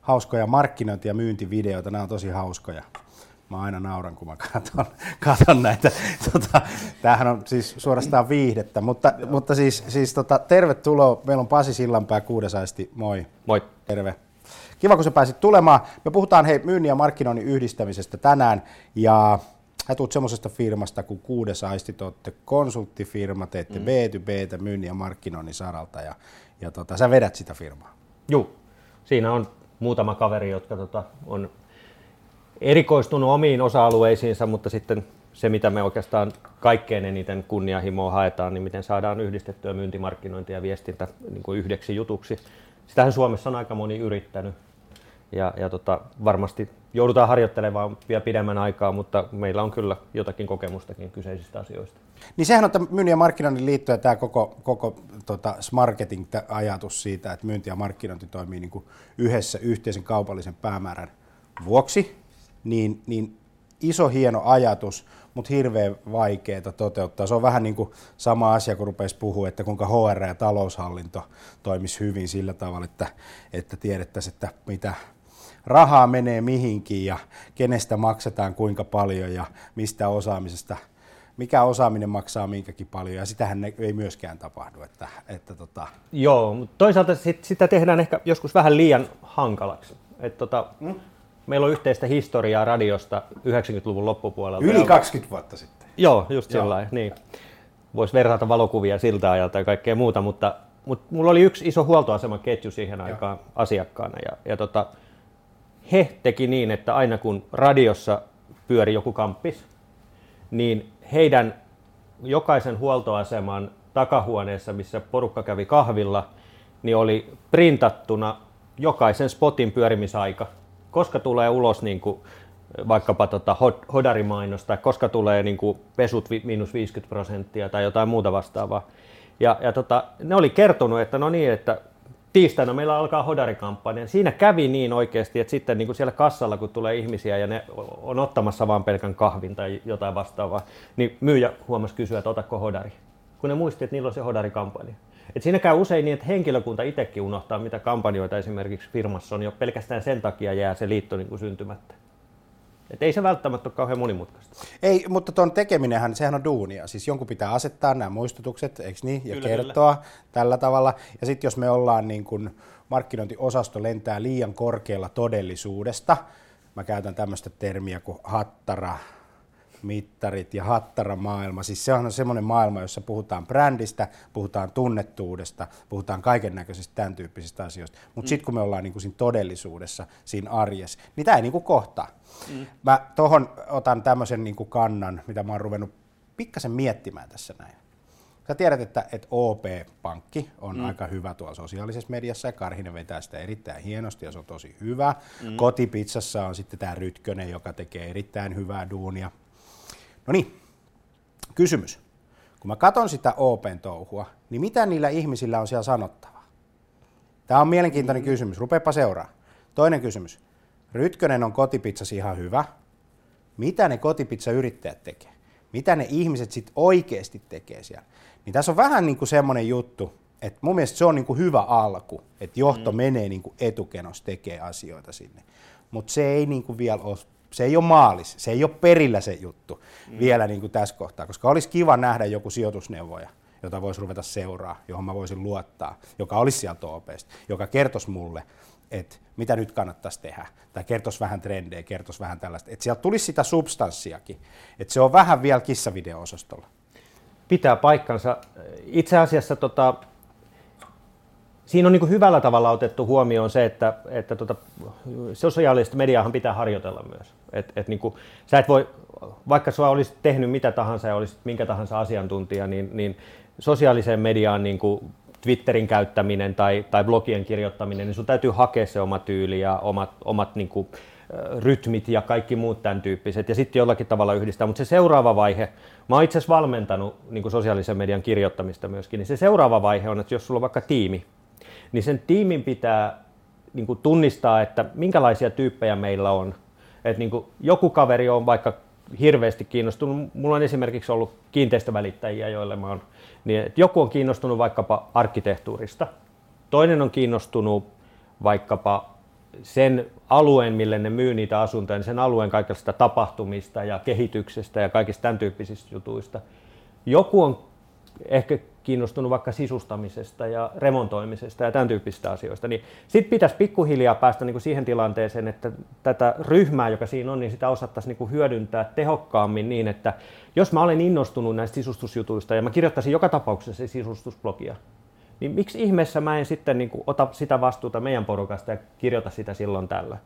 hauskoja markkinointi- ja myyntivideoita. Nämä on tosi hauskoja. Mä aina nauran, kun mä katson, katson näitä. Tota, tämähän on siis suorastaan viihdettä, mutta, mutta siis, siis tota, tervetuloa. Meillä on Pasi Sillanpää Kuudesaisti. Moi. Moi. Terve. Kiva, kun sä pääsit tulemaan. Me puhutaan hei, myynnin ja markkinoinnin yhdistämisestä tänään. Ja sä tulet semmoisesta firmasta kuin Kuudesaisti, te olette konsulttifirma, teette mm. B2B, myynnin ja markkinoinnin saralta. Ja, ja tota, sä vedät sitä firmaa. Joo, siinä on muutama kaveri, jotka tota, on erikoistunut omiin osa-alueisiinsa, mutta sitten se, mitä me oikeastaan kaikkein eniten kunnianhimoa haetaan, niin miten saadaan yhdistettyä myyntimarkkinointi ja viestintä niin kuin yhdeksi jutuksi. Sitähän Suomessa on aika moni yrittänyt ja, ja tota, varmasti joudutaan harjoittelemaan vielä pidemmän aikaa, mutta meillä on kyllä jotakin kokemustakin kyseisistä asioista. Niin sehän on myynnin ja markkinoinnin liitto ja tämä koko, koko tota, marketing-ajatus siitä, että myynti ja markkinointi toimii niin kuin yhdessä yhteisen kaupallisen päämäärän vuoksi, niin, niin iso hieno ajatus, mutta hirveän vaikeaa toteuttaa. Se on vähän niin kuin sama asia, kun rupeisi puhua, että kuinka HR ja taloushallinto toimisi hyvin sillä tavalla, että, että tiedettäisiin, että mitä rahaa menee mihinkin ja kenestä maksetaan kuinka paljon ja mistä osaamisesta, mikä osaaminen maksaa minkäkin paljon ja sitähän ei myöskään tapahdu. Että, että tota... Joo, mutta toisaalta sit, sitä tehdään ehkä joskus vähän liian hankalaksi. Et tota, mm? Meillä on yhteistä historiaa radiosta 90-luvun loppupuolella. Yli 20 vuotta sitten. Joo, just sillä niin. Voisi verrata valokuvia siltä ajalta ja kaikkea muuta, mutta, mutta mulla oli yksi iso huoltoasemaketju siihen aikaan Joo. asiakkaana. Ja, ja tota, he teki niin, että aina kun radiossa pyöri joku kamppis, niin heidän jokaisen huoltoaseman takahuoneessa, missä porukka kävi kahvilla, niin oli printattuna jokaisen spotin pyörimisaika. Koska tulee ulos niin kuin vaikkapa tota hodarimainosta, tai koska tulee niin kuin pesut miinus 50 prosenttia tai jotain muuta vastaavaa. Ja, ja tota, ne oli kertonut, että no niin, että tiistaina meillä alkaa hodarikampanja. Siinä kävi niin oikeasti, että sitten niin kuin siellä kassalla, kun tulee ihmisiä ja ne on ottamassa vain pelkän kahvin tai jotain vastaavaa, niin myyjä huomasi kysyä, että otako hodari. Kun ne muisti, että niillä on se hodarikampanja. Et siinä käy usein niin, että henkilökunta itsekin unohtaa, mitä kampanjoita esimerkiksi firmassa on, jo pelkästään sen takia jää se liitto niin kuin syntymättä. Et ei se välttämättä ole kauhean monimutkaista. Ei, mutta tuon tekeminenhän, sehän on duunia. Siis jonkun pitää asettaa nämä muistutukset, eikö niin, ja kyllä, kertoa kyllä. tällä tavalla. Ja sitten jos me ollaan niin kuin markkinointiosasto lentää liian korkealla todellisuudesta, mä käytän tämmöistä termiä kuin hattara, mittarit ja hattaramaailma. Siis se on semmoinen maailma, jossa puhutaan brändistä, puhutaan tunnettuudesta, puhutaan kaiken näköisistä tämän tyyppisistä asioista. Mutta mm. sitten kun me ollaan niin kuin siinä todellisuudessa, siinä arjessa, niin tämä ei niin kuin kohtaa. Mm. Mä tuohon otan tämmöisen niin kuin kannan, mitä mä oon ruvennut pikkasen miettimään tässä näin. Sä tiedät, että, että OP-pankki on mm. aika hyvä tuolla sosiaalisessa mediassa ja Karhinen vetää sitä erittäin hienosti ja se on tosi hyvä. Mm. Kotipizzassa on sitten tämä Rytkönen, joka tekee erittäin hyvää duunia. No niin, kysymys. Kun mä katson sitä Open touhua, niin mitä niillä ihmisillä on siellä sanottavaa? Tämä on mielenkiintoinen kysymys. Rupeepa seuraa. Toinen kysymys. Rytkönen on kotipizzasi ihan hyvä. mitä ne kotipizzayrittäjät tekee, mitä ne ihmiset sitten oikeasti tekee siellä. Niin tässä on vähän niin kuin semmoinen juttu, että mun mielestä se on niin kuin hyvä alku, että johto mm. menee niin kuin etukenos tekee asioita sinne. Mutta se ei niin kuin vielä ole se ei ole maalis, se ei ole perillä se juttu mm. vielä niin kuin tässä kohtaa, koska olisi kiva nähdä joku sijoitusneuvoja, jota voisi ruveta seuraa, johon mä voisin luottaa, joka olisi sieltä OPsta, joka kertoisi mulle, että mitä nyt kannattaisi tehdä, tai kertoisi vähän trendejä, kertoisi vähän tällaista, että sieltä tulisi sitä substanssiakin, että se on vähän vielä kissavideo-osastolla. Pitää paikkansa. Itse asiassa tota, siinä on niin kuin hyvällä tavalla otettu huomioon se, että, että tota, sosiaalista mediaahan pitää harjoitella myös. Et, et niin kuin, sä et voi, vaikka sua olisit tehnyt mitä tahansa ja olisit minkä tahansa asiantuntija, niin, niin sosiaaliseen mediaan niin kuin Twitterin käyttäminen tai, tai blogien kirjoittaminen, niin sun täytyy hakea se oma tyyli ja omat, omat niin kuin, rytmit ja kaikki muut tämän tyyppiset ja sitten jollakin tavalla yhdistää. Mutta se seuraava vaihe, mä oon itse asiassa valmentanut niin sosiaalisen median kirjoittamista myöskin, niin se seuraava vaihe on, että jos sulla on vaikka tiimi, niin sen tiimin pitää niin kuin tunnistaa, että minkälaisia tyyppejä meillä on. Että niin kuin joku kaveri on vaikka hirveästi kiinnostunut, mulla on esimerkiksi ollut kiinteistövälittäjiä, joille mä oon, niin että joku on kiinnostunut vaikkapa arkkitehtuurista, toinen on kiinnostunut vaikkapa sen alueen, mille ne myy niitä asuntoja, niin sen alueen kaikista tapahtumista ja kehityksestä ja kaikista tämän tyyppisistä jutuista. Joku on ehkä kiinnostunut vaikka sisustamisesta ja remontoimisesta ja tämän tyyppisistä asioista, niin sitten pitäisi pikkuhiljaa päästä niin kuin siihen tilanteeseen, että tätä ryhmää, joka siinä on, niin sitä osattaisiin niin kuin hyödyntää tehokkaammin niin, että jos mä olen innostunut näistä sisustusjutuista ja mä kirjoittaisin joka tapauksessa sisustusblogia, niin miksi ihmeessä mä en sitten niin kuin ota sitä vastuuta meidän porukasta ja kirjoita sitä silloin tällä.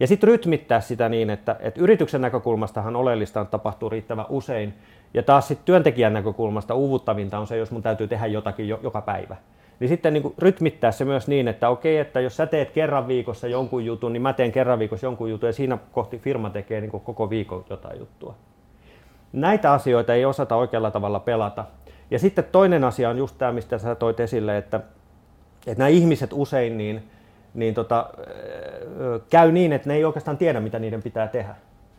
Ja sitten rytmittää sitä niin, että, että yrityksen näkökulmastahan oleellista on tapahtuu riittävän usein, ja taas sitten työntekijän näkökulmasta uuvuttavinta on se, jos mun täytyy tehdä jotakin jo, joka päivä. Niin sitten niin rytmittää se myös niin, että okei, että jos sä teet kerran viikossa jonkun jutun, niin mä teen kerran viikossa jonkun jutun ja siinä kohti firma tekee niin koko viikon jotain juttua. Näitä asioita ei osata oikealla tavalla pelata. Ja sitten toinen asia on just tämä, mistä sä toit esille, että, että nämä ihmiset usein niin, niin tota, käy niin, että ne ei oikeastaan tiedä, mitä niiden pitää tehdä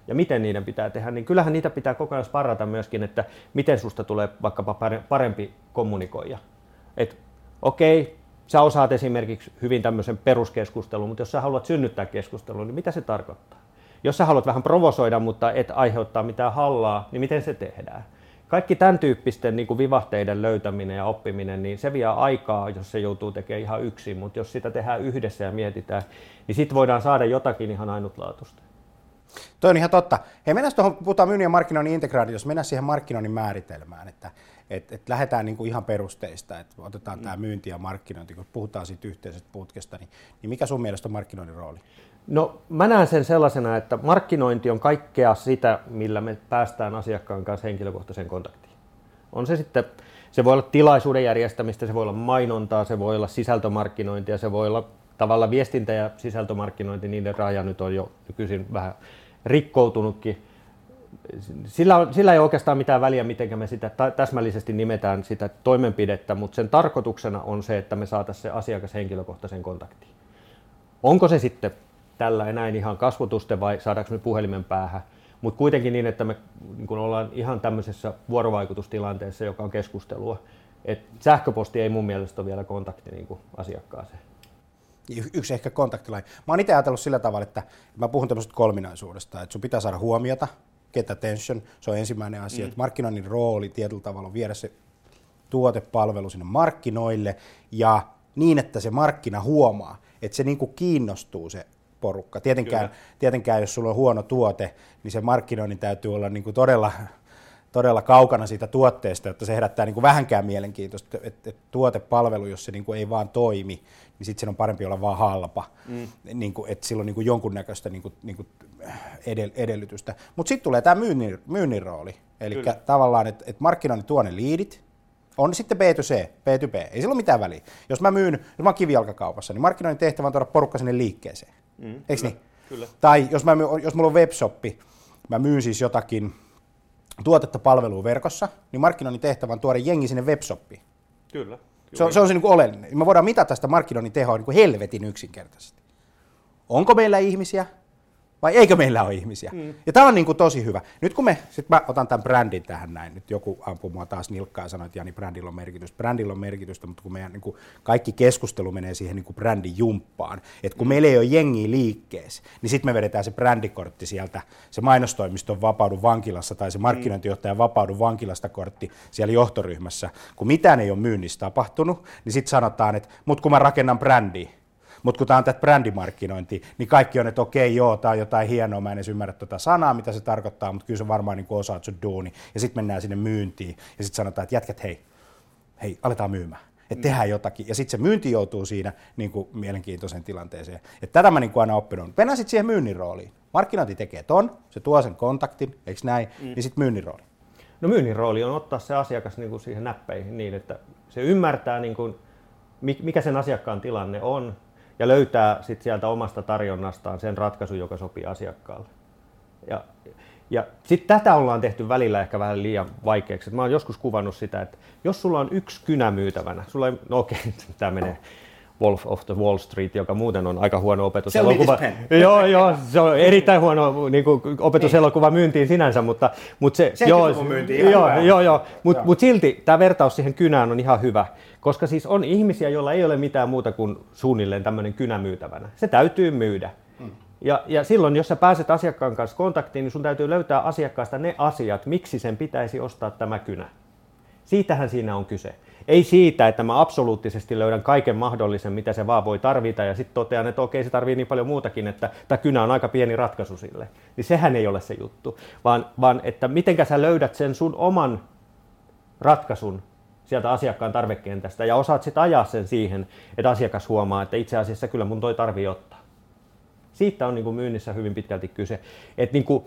ja miten niiden pitää tehdä, niin kyllähän niitä pitää koko ajan sparrata myöskin, että miten susta tulee vaikkapa parempi kommunikoija. Et okei, sä osaat esimerkiksi hyvin tämmöisen peruskeskustelun, mutta jos sä haluat synnyttää keskustelun, niin mitä se tarkoittaa? Jos sä haluat vähän provosoida, mutta et aiheuttaa mitään hallaa, niin miten se tehdään? Kaikki tämän tyyppisten niin kuin vivahteiden löytäminen ja oppiminen, niin se vie aikaa, jos se joutuu tekemään ihan yksin, mutta jos sitä tehdään yhdessä ja mietitään, niin sitten voidaan saada jotakin ihan ainutlaatuista. Toi on ihan totta. Hei, mennään tuohon, puhutaan myynnin ja markkinoinnin integraatiosta, mennään siihen markkinoinnin määritelmään, että et, et lähdetään niinku ihan perusteista, että otetaan mm. tämä myynti ja markkinointi, kun puhutaan siitä yhteisestä putkesta, niin, niin mikä sun mielestä on markkinoinnin rooli? No mä näen sen sellaisena, että markkinointi on kaikkea sitä, millä me päästään asiakkaan kanssa henkilökohtaiseen kontaktiin. On se sitten, se voi olla tilaisuuden järjestämistä, se voi olla mainontaa, se voi olla sisältömarkkinointia, se voi olla tavalla viestintä- ja sisältömarkkinointi, niiden raja nyt on jo nykyisin vähän rikkoutunutkin. Sillä, sillä ei oikeastaan mitään väliä, miten me sitä täsmällisesti nimetään sitä toimenpidettä, mutta sen tarkoituksena on se, että me saataisiin se asiakas henkilökohtaisen kontaktiin. Onko se sitten tällä näin ihan kasvotusten vai saadaanko me puhelimen päähän, mutta kuitenkin niin, että me niin kun ollaan ihan tämmöisessä vuorovaikutustilanteessa, joka on keskustelua. Et sähköposti ei mun mielestä ole vielä kontakti niin kuin asiakkaaseen. Niin yksi ehkä kontaktilain. Mä oon itse ajatellut sillä tavalla, että mä puhun tämmöisestä kolminaisuudesta, että sun pitää saada huomiota, get attention, se on ensimmäinen asia, mm. että markkinoinnin rooli tietyllä tavalla on viedä se tuotepalvelu sinne markkinoille ja niin, että se markkina huomaa, että se niinku kiinnostuu se porukka. Tietenkään, tietenkään, jos sulla on huono tuote, niin se markkinoinnin täytyy olla niinku todella todella kaukana siitä tuotteesta, että se herättää niin kuin vähänkään mielenkiintoista, että, että tuotepalvelu, jos se niin kuin ei vaan toimi, niin sitten sen on parempi olla vaan halpa, mm. niin kuin, että sillä on niin kuin jonkunnäköistä niin kuin, niin kuin edellytystä. Mutta sitten tulee tämä myynnin, myynnin rooli, eli tavallaan, että, että markkinoinnin tuo ne liidit, on sitten B2C, B2B, ei sillä ole mitään väliä. Jos mä myyn, jos mä oon kivijalkakaupassa, niin markkinoinnin tehtävä on tuoda porukka sinne liikkeeseen, mm, eikö kyllä, niin? Kyllä. Tai jos, mä, jos mulla on webshoppi, mä myyn siis jotakin, tuotetta palvelua verkossa, niin markkinoinnin tehtävä on tuoda jengi sinne webshoppiin. Kyllä. Se on, se on se niin kuin oleellinen. Me voidaan mitata sitä markkinoinnin tehoa niin kuin helvetin yksinkertaisesti. Onko meillä ihmisiä Vai eikö meillä ole ihmisiä? Mm. Ja tämä on niin kuin tosi hyvä. Nyt kun me, sit mä otan tämän brändin tähän näin, nyt joku ampuu mua taas nilkkaa ja sanoo, että Jani, brändillä on merkitystä. Brändillä on merkitystä, mutta kun meidän niin kuin kaikki keskustelu menee siihen niin kuin brändin jumppaan, että kun mm. meillä ei ole jengiä liikkeessä, niin sitten me vedetään se brändikortti sieltä, se mainostoimiston vapaudu vankilassa tai se markkinointijohtajan vapaudu vankilasta kortti siellä johtoryhmässä. Kun mitään ei ole myynnissä tapahtunut, niin sitten sanotaan, että mutta kun mä rakennan brändiä, mutta kun tämä on tätä brändimarkkinointi, niin kaikki on, että okei, joo, tämä on jotain hienoa, mä en edes ymmärrä tuota sanaa, mitä se tarkoittaa, mutta kyllä se varmaan niin osaat sun duuni. Ja sitten mennään sinne myyntiin ja sitten sanotaan, että jätkät, hei, hei, aletaan myymään. Että tehdään jotakin. Ja sitten se myynti joutuu siinä niin kuin mielenkiintoiseen tilanteeseen. Että tätä mä niin kuin aina oppinut. Mennään sitten siihen myynnin rooliin. Markkinointi tekee ton, se tuo sen kontaktin, eikö näin, mm. niin sitten myynnin rooli. No myynnin rooli on ottaa se asiakas niin kuin siihen näppeihin niin, että se ymmärtää, niin kuin, mikä sen asiakkaan tilanne on, ja löytää sit sieltä omasta tarjonnastaan sen ratkaisun, joka sopii asiakkaalle. Ja, ja sitten tätä ollaan tehty välillä ehkä vähän liian vaikeaksi. Mä oon joskus kuvannut sitä, että jos sulla on yksi kynä myytävänä, sulla ei, no okei, tämä menee Wolf of the Wall Street, joka muuten on aika huono opetuselokuva. Joo, joo, se on erittäin huono niin kuin, opetuselokuva myyntiin sinänsä, mutta, mutta se, joo, myyntiin, joo, joo, joo, mutta mut silti tämä vertaus siihen kynään on ihan hyvä, koska siis on ihmisiä, joilla ei ole mitään muuta kuin suunnilleen tämmöinen kynä myytävänä. Se täytyy myydä. Hmm. Ja, ja silloin, jos sä pääset asiakkaan kanssa kontaktiin, niin sun täytyy löytää asiakkaasta ne asiat, miksi sen pitäisi ostaa tämä kynä. Siitähän siinä on kyse. Ei siitä, että mä absoluuttisesti löydän kaiken mahdollisen, mitä se vaan voi tarvita, ja sitten totean, että okei, se tarvii niin paljon muutakin, että tämä kynä on aika pieni ratkaisu sille. Niin sehän ei ole se juttu, vaan, vaan että mitenkä sä löydät sen sun oman ratkaisun sieltä asiakkaan tarvekentästä ja osaat sitten ajaa sen siihen, että asiakas huomaa, että itse asiassa kyllä mun toi tarvii ottaa. Siitä on niin kuin myynnissä hyvin pitkälti kyse. Että niin kuin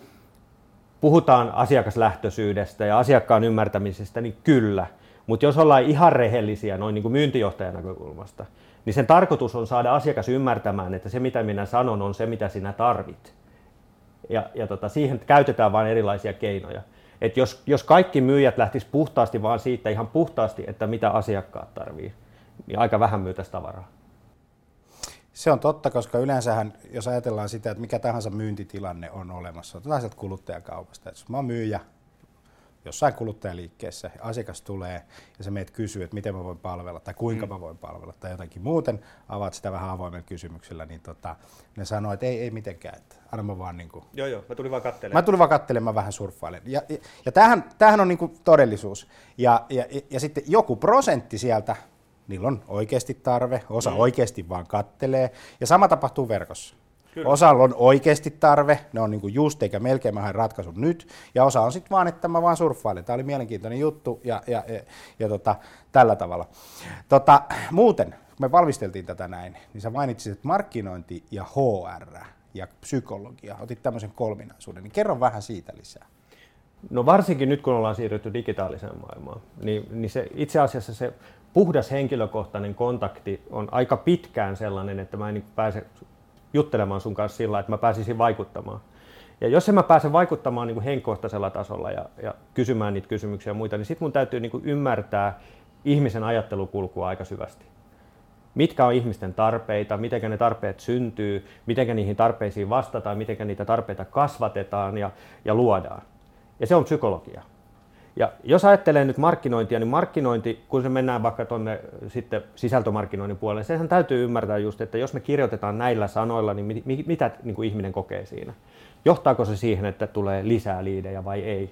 puhutaan asiakaslähtöisyydestä ja asiakkaan ymmärtämisestä, niin kyllä. Mutta jos ollaan ihan rehellisiä noin niin kuin myyntijohtajan näkökulmasta, niin sen tarkoitus on saada asiakas ymmärtämään, että se mitä minä sanon on se, mitä sinä tarvit. Ja, ja tota, siihen käytetään vain erilaisia keinoja. Et jos, jos kaikki myyjät lähtis puhtaasti vaan siitä ihan puhtaasti, että mitä asiakkaat tarvii, niin aika vähän myytäisi tavaraa. Se on totta, koska yleensähän, jos ajatellaan sitä, että mikä tahansa myyntitilanne on olemassa, otetaan sieltä kuluttajakaupasta. Jos mä oon myyjä, jossain kuluttajaliikkeessä asiakas tulee ja se meet kysyy, että miten mä voin palvella tai kuinka mm. mä voin palvella tai jotakin muuten, avaat sitä vähän avoimella kysymyksellä, niin tota, ne sanoo, että ei, ei mitenkään, että anna mä vaan niin kuin... Joo, joo, mä tulin vaan kattelemaan. Mä tulin vaan kattelemaan, vähän surffailen. Ja, ja, ja tämähän, tämähän on niin kuin todellisuus. Ja, ja, ja, ja sitten joku prosentti sieltä, niillä on oikeasti tarve, osa mm. oikeasti vaan kattelee, ja sama tapahtuu verkossa. Kyllä. Osalla on oikeasti tarve, ne on niinku just eikä melkein mä ratkaisun nyt, ja osa on sitten vaan, että mä vaan surffailen. Tämä oli mielenkiintoinen juttu ja, ja, ja, ja tota, tällä tavalla. Tota, muuten, kun me valmisteltiin tätä näin, niin sä mainitsit, että markkinointi ja HR ja psykologia, otit tämmöisen kolminaisuuden, niin kerro vähän siitä lisää. No varsinkin nyt, kun ollaan siirrytty digitaaliseen maailmaan, niin, niin se, itse asiassa se puhdas henkilökohtainen kontakti on aika pitkään sellainen, että mä en niin pääse juttelemaan sun kanssa sillä, että mä pääsisin vaikuttamaan. Ja jos en mä pääse vaikuttamaan niin kuin henkkohtaisella tasolla ja, ja kysymään niitä kysymyksiä ja muita, niin sitten mun täytyy niin kuin ymmärtää ihmisen ajattelukulkua aika syvästi. Mitkä on ihmisten tarpeita, miten ne tarpeet syntyy, miten niihin tarpeisiin vastataan, miten niitä tarpeita kasvatetaan ja, ja luodaan. Ja se on psykologia. Ja jos ajattelee nyt markkinointia, niin markkinointi, kun se mennään vaikka tuonne sitten sisältömarkkinoinnin puolelle, sehän täytyy ymmärtää just, että jos me kirjoitetaan näillä sanoilla, niin mit, mit, mitä niin kuin ihminen kokee siinä? Johtaako se siihen, että tulee lisää liidejä vai ei?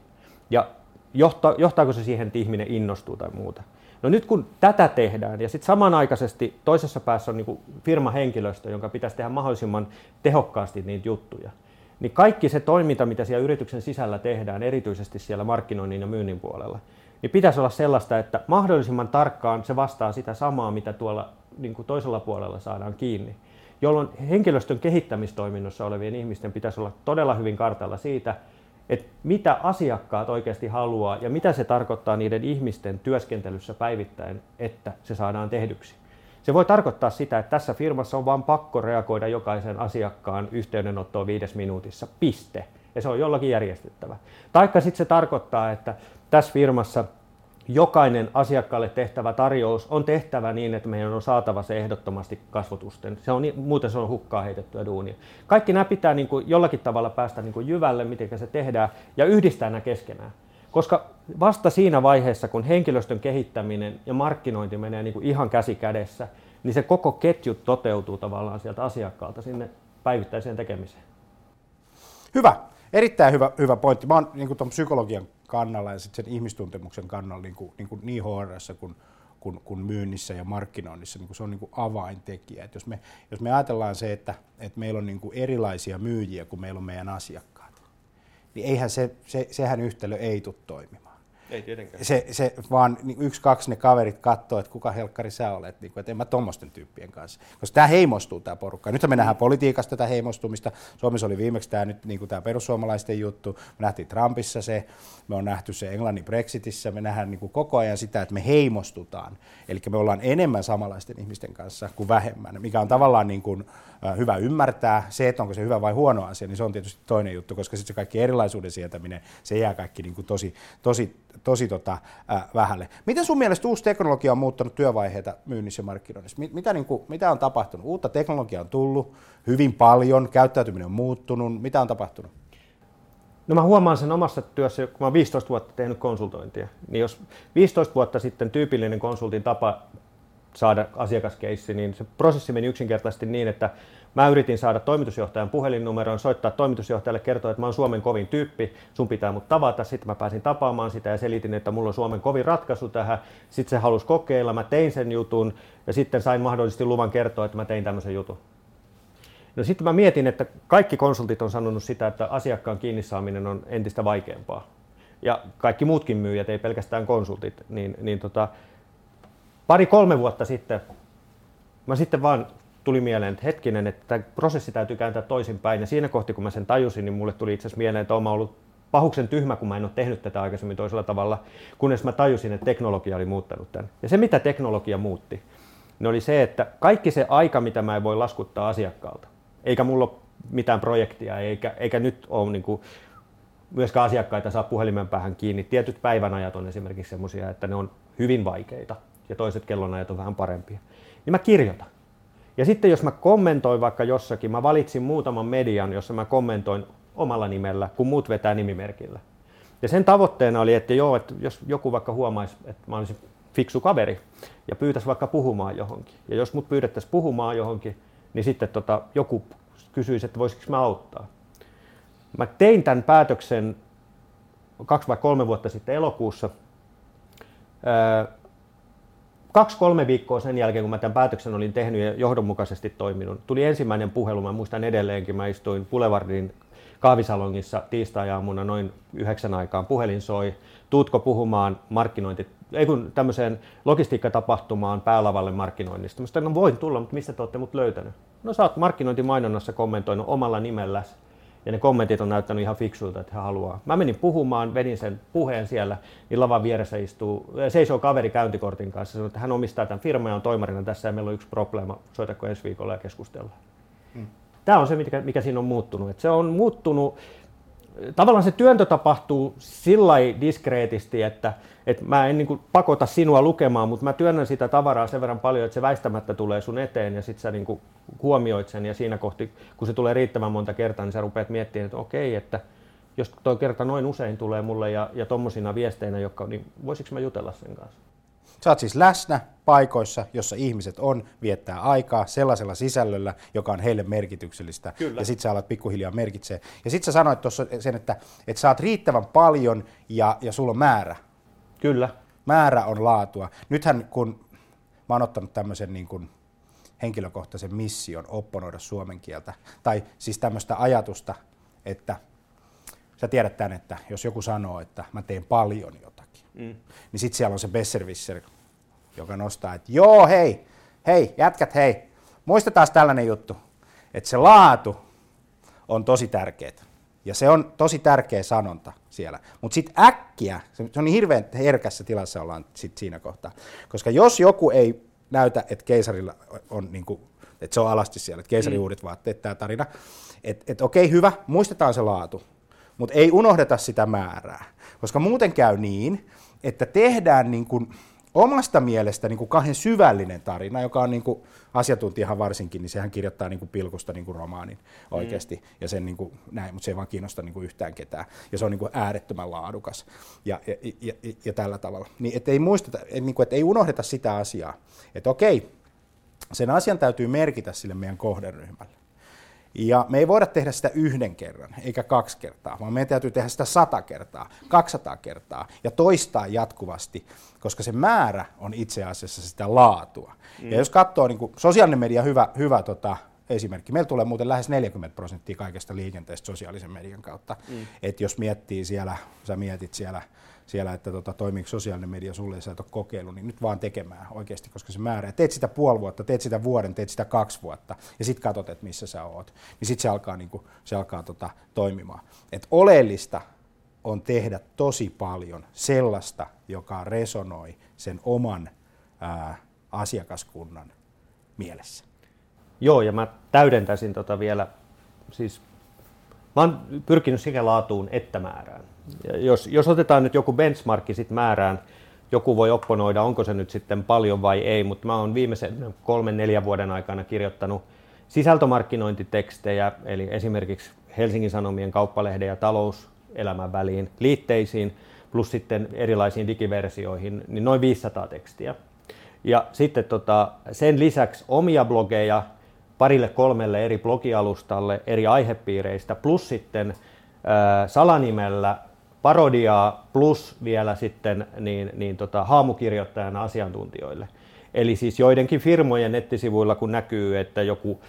Ja johta, johtaako se siihen, että ihminen innostuu tai muuta? No nyt kun tätä tehdään ja sitten samanaikaisesti toisessa päässä on niin firmahenkilöstö, jonka pitäisi tehdä mahdollisimman tehokkaasti niitä juttuja, niin kaikki se toiminta, mitä siellä yrityksen sisällä tehdään, erityisesti siellä markkinoinnin ja myynnin puolella, niin pitäisi olla sellaista, että mahdollisimman tarkkaan se vastaa sitä samaa, mitä tuolla niin kuin toisella puolella saadaan kiinni. Jolloin henkilöstön kehittämistoiminnossa olevien ihmisten pitäisi olla todella hyvin kartalla siitä, että mitä asiakkaat oikeasti haluaa ja mitä se tarkoittaa niiden ihmisten työskentelyssä päivittäin, että se saadaan tehdyksi. Se voi tarkoittaa sitä, että tässä firmassa on vain pakko reagoida jokaisen asiakkaan yhteydenottoon viides minuutissa, piste. Ja se on jollakin järjestettävä. Taikka sitten se tarkoittaa, että tässä firmassa jokainen asiakkaalle tehtävä tarjous on tehtävä niin, että meidän on saatava se ehdottomasti kasvotusten. Se on, muuten se on hukkaa heitettyä duunia. Kaikki nämä pitää niin kuin jollakin tavalla päästä niin kuin jyvälle, miten se tehdään, ja yhdistää nämä keskenään. Koska vasta siinä vaiheessa, kun henkilöstön kehittäminen ja markkinointi menee niin kuin ihan käsi kädessä, niin se koko ketju toteutuu tavallaan sieltä asiakkaalta sinne päivittäiseen tekemiseen. Hyvä. Erittäin hyvä, hyvä pointti. Mä oon niin tuon psykologian kannalla ja sitten sen ihmistuntemuksen kannalla niin, kuin, niin, kuin niin HRS kuin, kuin, kuin myynnissä ja markkinoinnissa. Niin kuin se on niin kuin avaintekijä. Et jos, me, jos me ajatellaan se, että, että meillä on niin kuin erilaisia myyjiä kuin meillä on meidän asiakkaat, niin eihän se, se, sehän yhtälö ei tule toimimaan. Ei tietenkään. Se, se vaan niin yksi, kaksi ne kaverit katsoo, että kuka helkkari sä olet, niin kuin, että en mä tuommoisten tyyppien kanssa. Koska tämä heimostuu tämä porukka. Nyt me nähdään politiikasta tätä heimostumista. Suomessa oli viimeksi tämä, nyt, niin kuin tämä perussuomalaisten juttu. Me nähtiin Trumpissa se, me on nähty se Englannin Brexitissä. Me nähdään niin kuin koko ajan sitä, että me heimostutaan. Eli me ollaan enemmän samanlaisten ihmisten kanssa kuin vähemmän, mikä on tavallaan niin kuin, hyvä ymmärtää. Se, että onko se hyvä vai huono asia, niin se on tietysti toinen juttu, koska sitten se kaikki erilaisuuden sietäminen, se jää kaikki niin kuin tosi, tosi, tosi tota, äh, vähälle. Miten sun mielestä uusi teknologia on muuttanut työvaiheita myynnissä ja markkinoinnissa? Mitä, niin kuin, mitä on tapahtunut? Uutta teknologiaa on tullut hyvin paljon, käyttäytyminen on muuttunut. Mitä on tapahtunut? No mä huomaan sen omassa työssä, kun mä oon 15 vuotta tehnyt konsultointia, niin jos 15 vuotta sitten tyypillinen konsultin tapa saada asiakaskeissi, niin se prosessi meni yksinkertaisesti niin, että mä yritin saada toimitusjohtajan puhelinnumeron, soittaa toimitusjohtajalle, kertoa, että mä oon Suomen kovin tyyppi, sun pitää mut tavata. Sitten mä pääsin tapaamaan sitä ja selitin, että mulla on Suomen kovin ratkaisu tähän. Sitten se halusi kokeilla, mä tein sen jutun ja sitten sain mahdollisesti luvan kertoa, että mä tein tämmöisen jutun. No sitten mä mietin, että kaikki konsultit on sanonut sitä, että asiakkaan kiinni saaminen on entistä vaikeampaa. Ja kaikki muutkin myyjät, ei pelkästään konsultit, niin, niin tota, pari-kolme vuotta sitten mä sitten vaan tuli mieleen, että hetkinen, että tämä prosessi täytyy kääntää toisinpäin. Ja siinä kohti, kun mä sen tajusin, niin mulle tuli itse asiassa mieleen, että olen ollut pahuksen tyhmä, kun mä en ole tehnyt tätä aikaisemmin toisella tavalla, kunnes mä tajusin, että teknologia oli muuttanut tämän. Ja se, mitä teknologia muutti, niin oli se, että kaikki se aika, mitä mä en voi laskuttaa asiakkaalta, eikä mulla ole mitään projektia, eikä, eikä nyt ole niin kuin, myöskään asiakkaita saa puhelimen päähän kiinni. Tietyt päivänajat on esimerkiksi sellaisia, että ne on hyvin vaikeita ja toiset kellonajat on vähän parempia. Niin mä kirjoitan. Ja sitten jos mä kommentoin vaikka jossakin, mä valitsin muutaman median, jossa mä kommentoin omalla nimellä, kun muut vetää nimimerkillä. Ja sen tavoitteena oli, että joo, että jos joku vaikka huomaisi, että mä olisin fiksu kaveri ja pyytäisi vaikka puhumaan johonkin. Ja jos mut pyydettäisiin puhumaan johonkin, niin sitten tota, joku kysyisi, että voisiko mä auttaa. Mä tein tämän päätöksen kaksi vai kolme vuotta sitten elokuussa kaksi-kolme viikkoa sen jälkeen, kun mä tämän päätöksen olin tehnyt ja johdonmukaisesti toiminut, tuli ensimmäinen puhelu, mä muistan edelleenkin, mä istuin Boulevardin kahvisalongissa tiistai-aamuna noin yhdeksän aikaan, puhelin soi, tuutko puhumaan markkinointi, ei kun tämmöiseen logistiikkatapahtumaan päälavalle markkinoinnista. Mä sanoin, no voin tulla, mutta mistä te olette mut löytänyt? No sä oot markkinointimainonnassa kommentoinut omalla nimelläsi ja ne kommentit on näyttänyt ihan fiksuilta, että he haluaa. Mä menin puhumaan, vedin sen puheen siellä, niin lavan vieressä istuu, seisoo kaveri käyntikortin kanssa, sanoi, että hän omistaa tämän firman ja on toimarina tässä ja meillä on yksi probleema, soitako ensi viikolla ja keskustellaan. Hmm. Tämä on se, mikä, mikä siinä on muuttunut. Että se on muuttunut tavallaan se työntö tapahtuu sillä diskreetisti, että, että mä en niin pakota sinua lukemaan, mutta mä työnnän sitä tavaraa sen verran paljon, että se väistämättä tulee sun eteen ja sitten sä niin huomioit sen ja siinä kohti, kun se tulee riittävän monta kertaa, niin sä rupeat miettimään, että okei, että jos toi kerta noin usein tulee mulle ja, ja tommosina viesteinä, jotka, niin voisiko mä jutella sen kanssa? Sä oot siis läsnä paikoissa, jossa ihmiset on, viettää aikaa sellaisella sisällöllä, joka on heille merkityksellistä. Kyllä. Ja sit sä alat pikkuhiljaa merkitsee. Ja sit sä sanoit tuossa sen, että, että sä oot riittävän paljon ja, ja sulla on määrä. Kyllä. Määrä on laatua. Nythän kun mä oon ottanut tämmöisen niin kuin henkilökohtaisen mission opponoida suomen kieltä, tai siis tämmöistä ajatusta, että sä tiedät tämän, että jos joku sanoo, että mä teen paljon jotakin, mm. niin sitten siellä on se Besserwisser, joka nostaa, että joo, hei, hei, jätkät, hei, muistetaan tällainen juttu, että se laatu on tosi tärkeää. Ja se on tosi tärkeä sanonta siellä. Mutta sitten äkkiä, se on niin hirveän herkässä tilassa ollaan sit siinä kohtaa. Koska jos joku ei näytä, että keisarilla on, niin kuin, että se on alasti siellä, että keisari mm. uudet vaatteet, tämä tarina, että et, okei, hyvä, muistetaan se laatu. Mutta ei unohdeta sitä määrää. Koska muuten käy niin, että tehdään niin kuin omasta mielestä niin kuin kahden syvällinen tarina, joka on niin kuin, asiantuntijahan varsinkin, niin sehän kirjoittaa niin kuin pilkusta niin kuin romaanin oikeasti, mm. ja sen niin kuin, näin, mutta se ei vaan kiinnosta niin kuin yhtään ketään, ja se on niin kuin äärettömän laadukas, ja, ja, ja, ja, ja tällä tavalla. Niin, että ei, muisteta, et, niin kuin, että ei unohdeta sitä asiaa, että okei, sen asian täytyy merkitä sille meidän kohderyhmälle. Ja me ei voida tehdä sitä yhden kerran, eikä kaksi kertaa, vaan meidän täytyy tehdä sitä sata kertaa, 200 kertaa ja toistaa jatkuvasti, koska se määrä on itse asiassa sitä laatua. Mm. Ja jos katsoo, niin kuin, sosiaalinen media hyvä, hyvä tota, esimerkki. Meillä tulee muuten lähes 40 prosenttia kaikesta liikenteestä sosiaalisen median kautta. Mm. Et jos miettii siellä, sä mietit siellä siellä, että tota, toimiiko sosiaalinen media sulle ja sä et ole kokeillut, niin nyt vaan tekemään oikeasti, koska se määrä. Teet sitä puoli vuotta, teet sitä vuoden, teet sitä kaksi vuotta ja sitten katsot, että missä sä oot. Niin sitten se alkaa, niin kuin, se alkaa tota, toimimaan. Et oleellista on tehdä tosi paljon sellaista, joka resonoi sen oman ää, asiakaskunnan mielessä. Joo, ja mä täydentäisin tota vielä, siis mä oon pyrkinyt sekä laatuun että määrään. Ja jos, jos otetaan nyt joku benchmarkki sit määrään, joku voi opponoida, onko se nyt sitten paljon vai ei, mutta mä oon viimeisen kolmen, neljän vuoden aikana kirjoittanut sisältömarkkinointitekstejä, eli esimerkiksi Helsingin Sanomien kauppalehden ja talouselämän väliin liitteisiin, plus sitten erilaisiin digiversioihin, niin noin 500 tekstiä. Ja sitten tota, sen lisäksi omia blogeja parille kolmelle eri blogialustalle eri aihepiireistä, plus sitten salanimellä parodiaa plus vielä sitten niin, niin tota, haamukirjoittajana asiantuntijoille. Eli siis joidenkin firmojen nettisivuilla, kun näkyy, että joku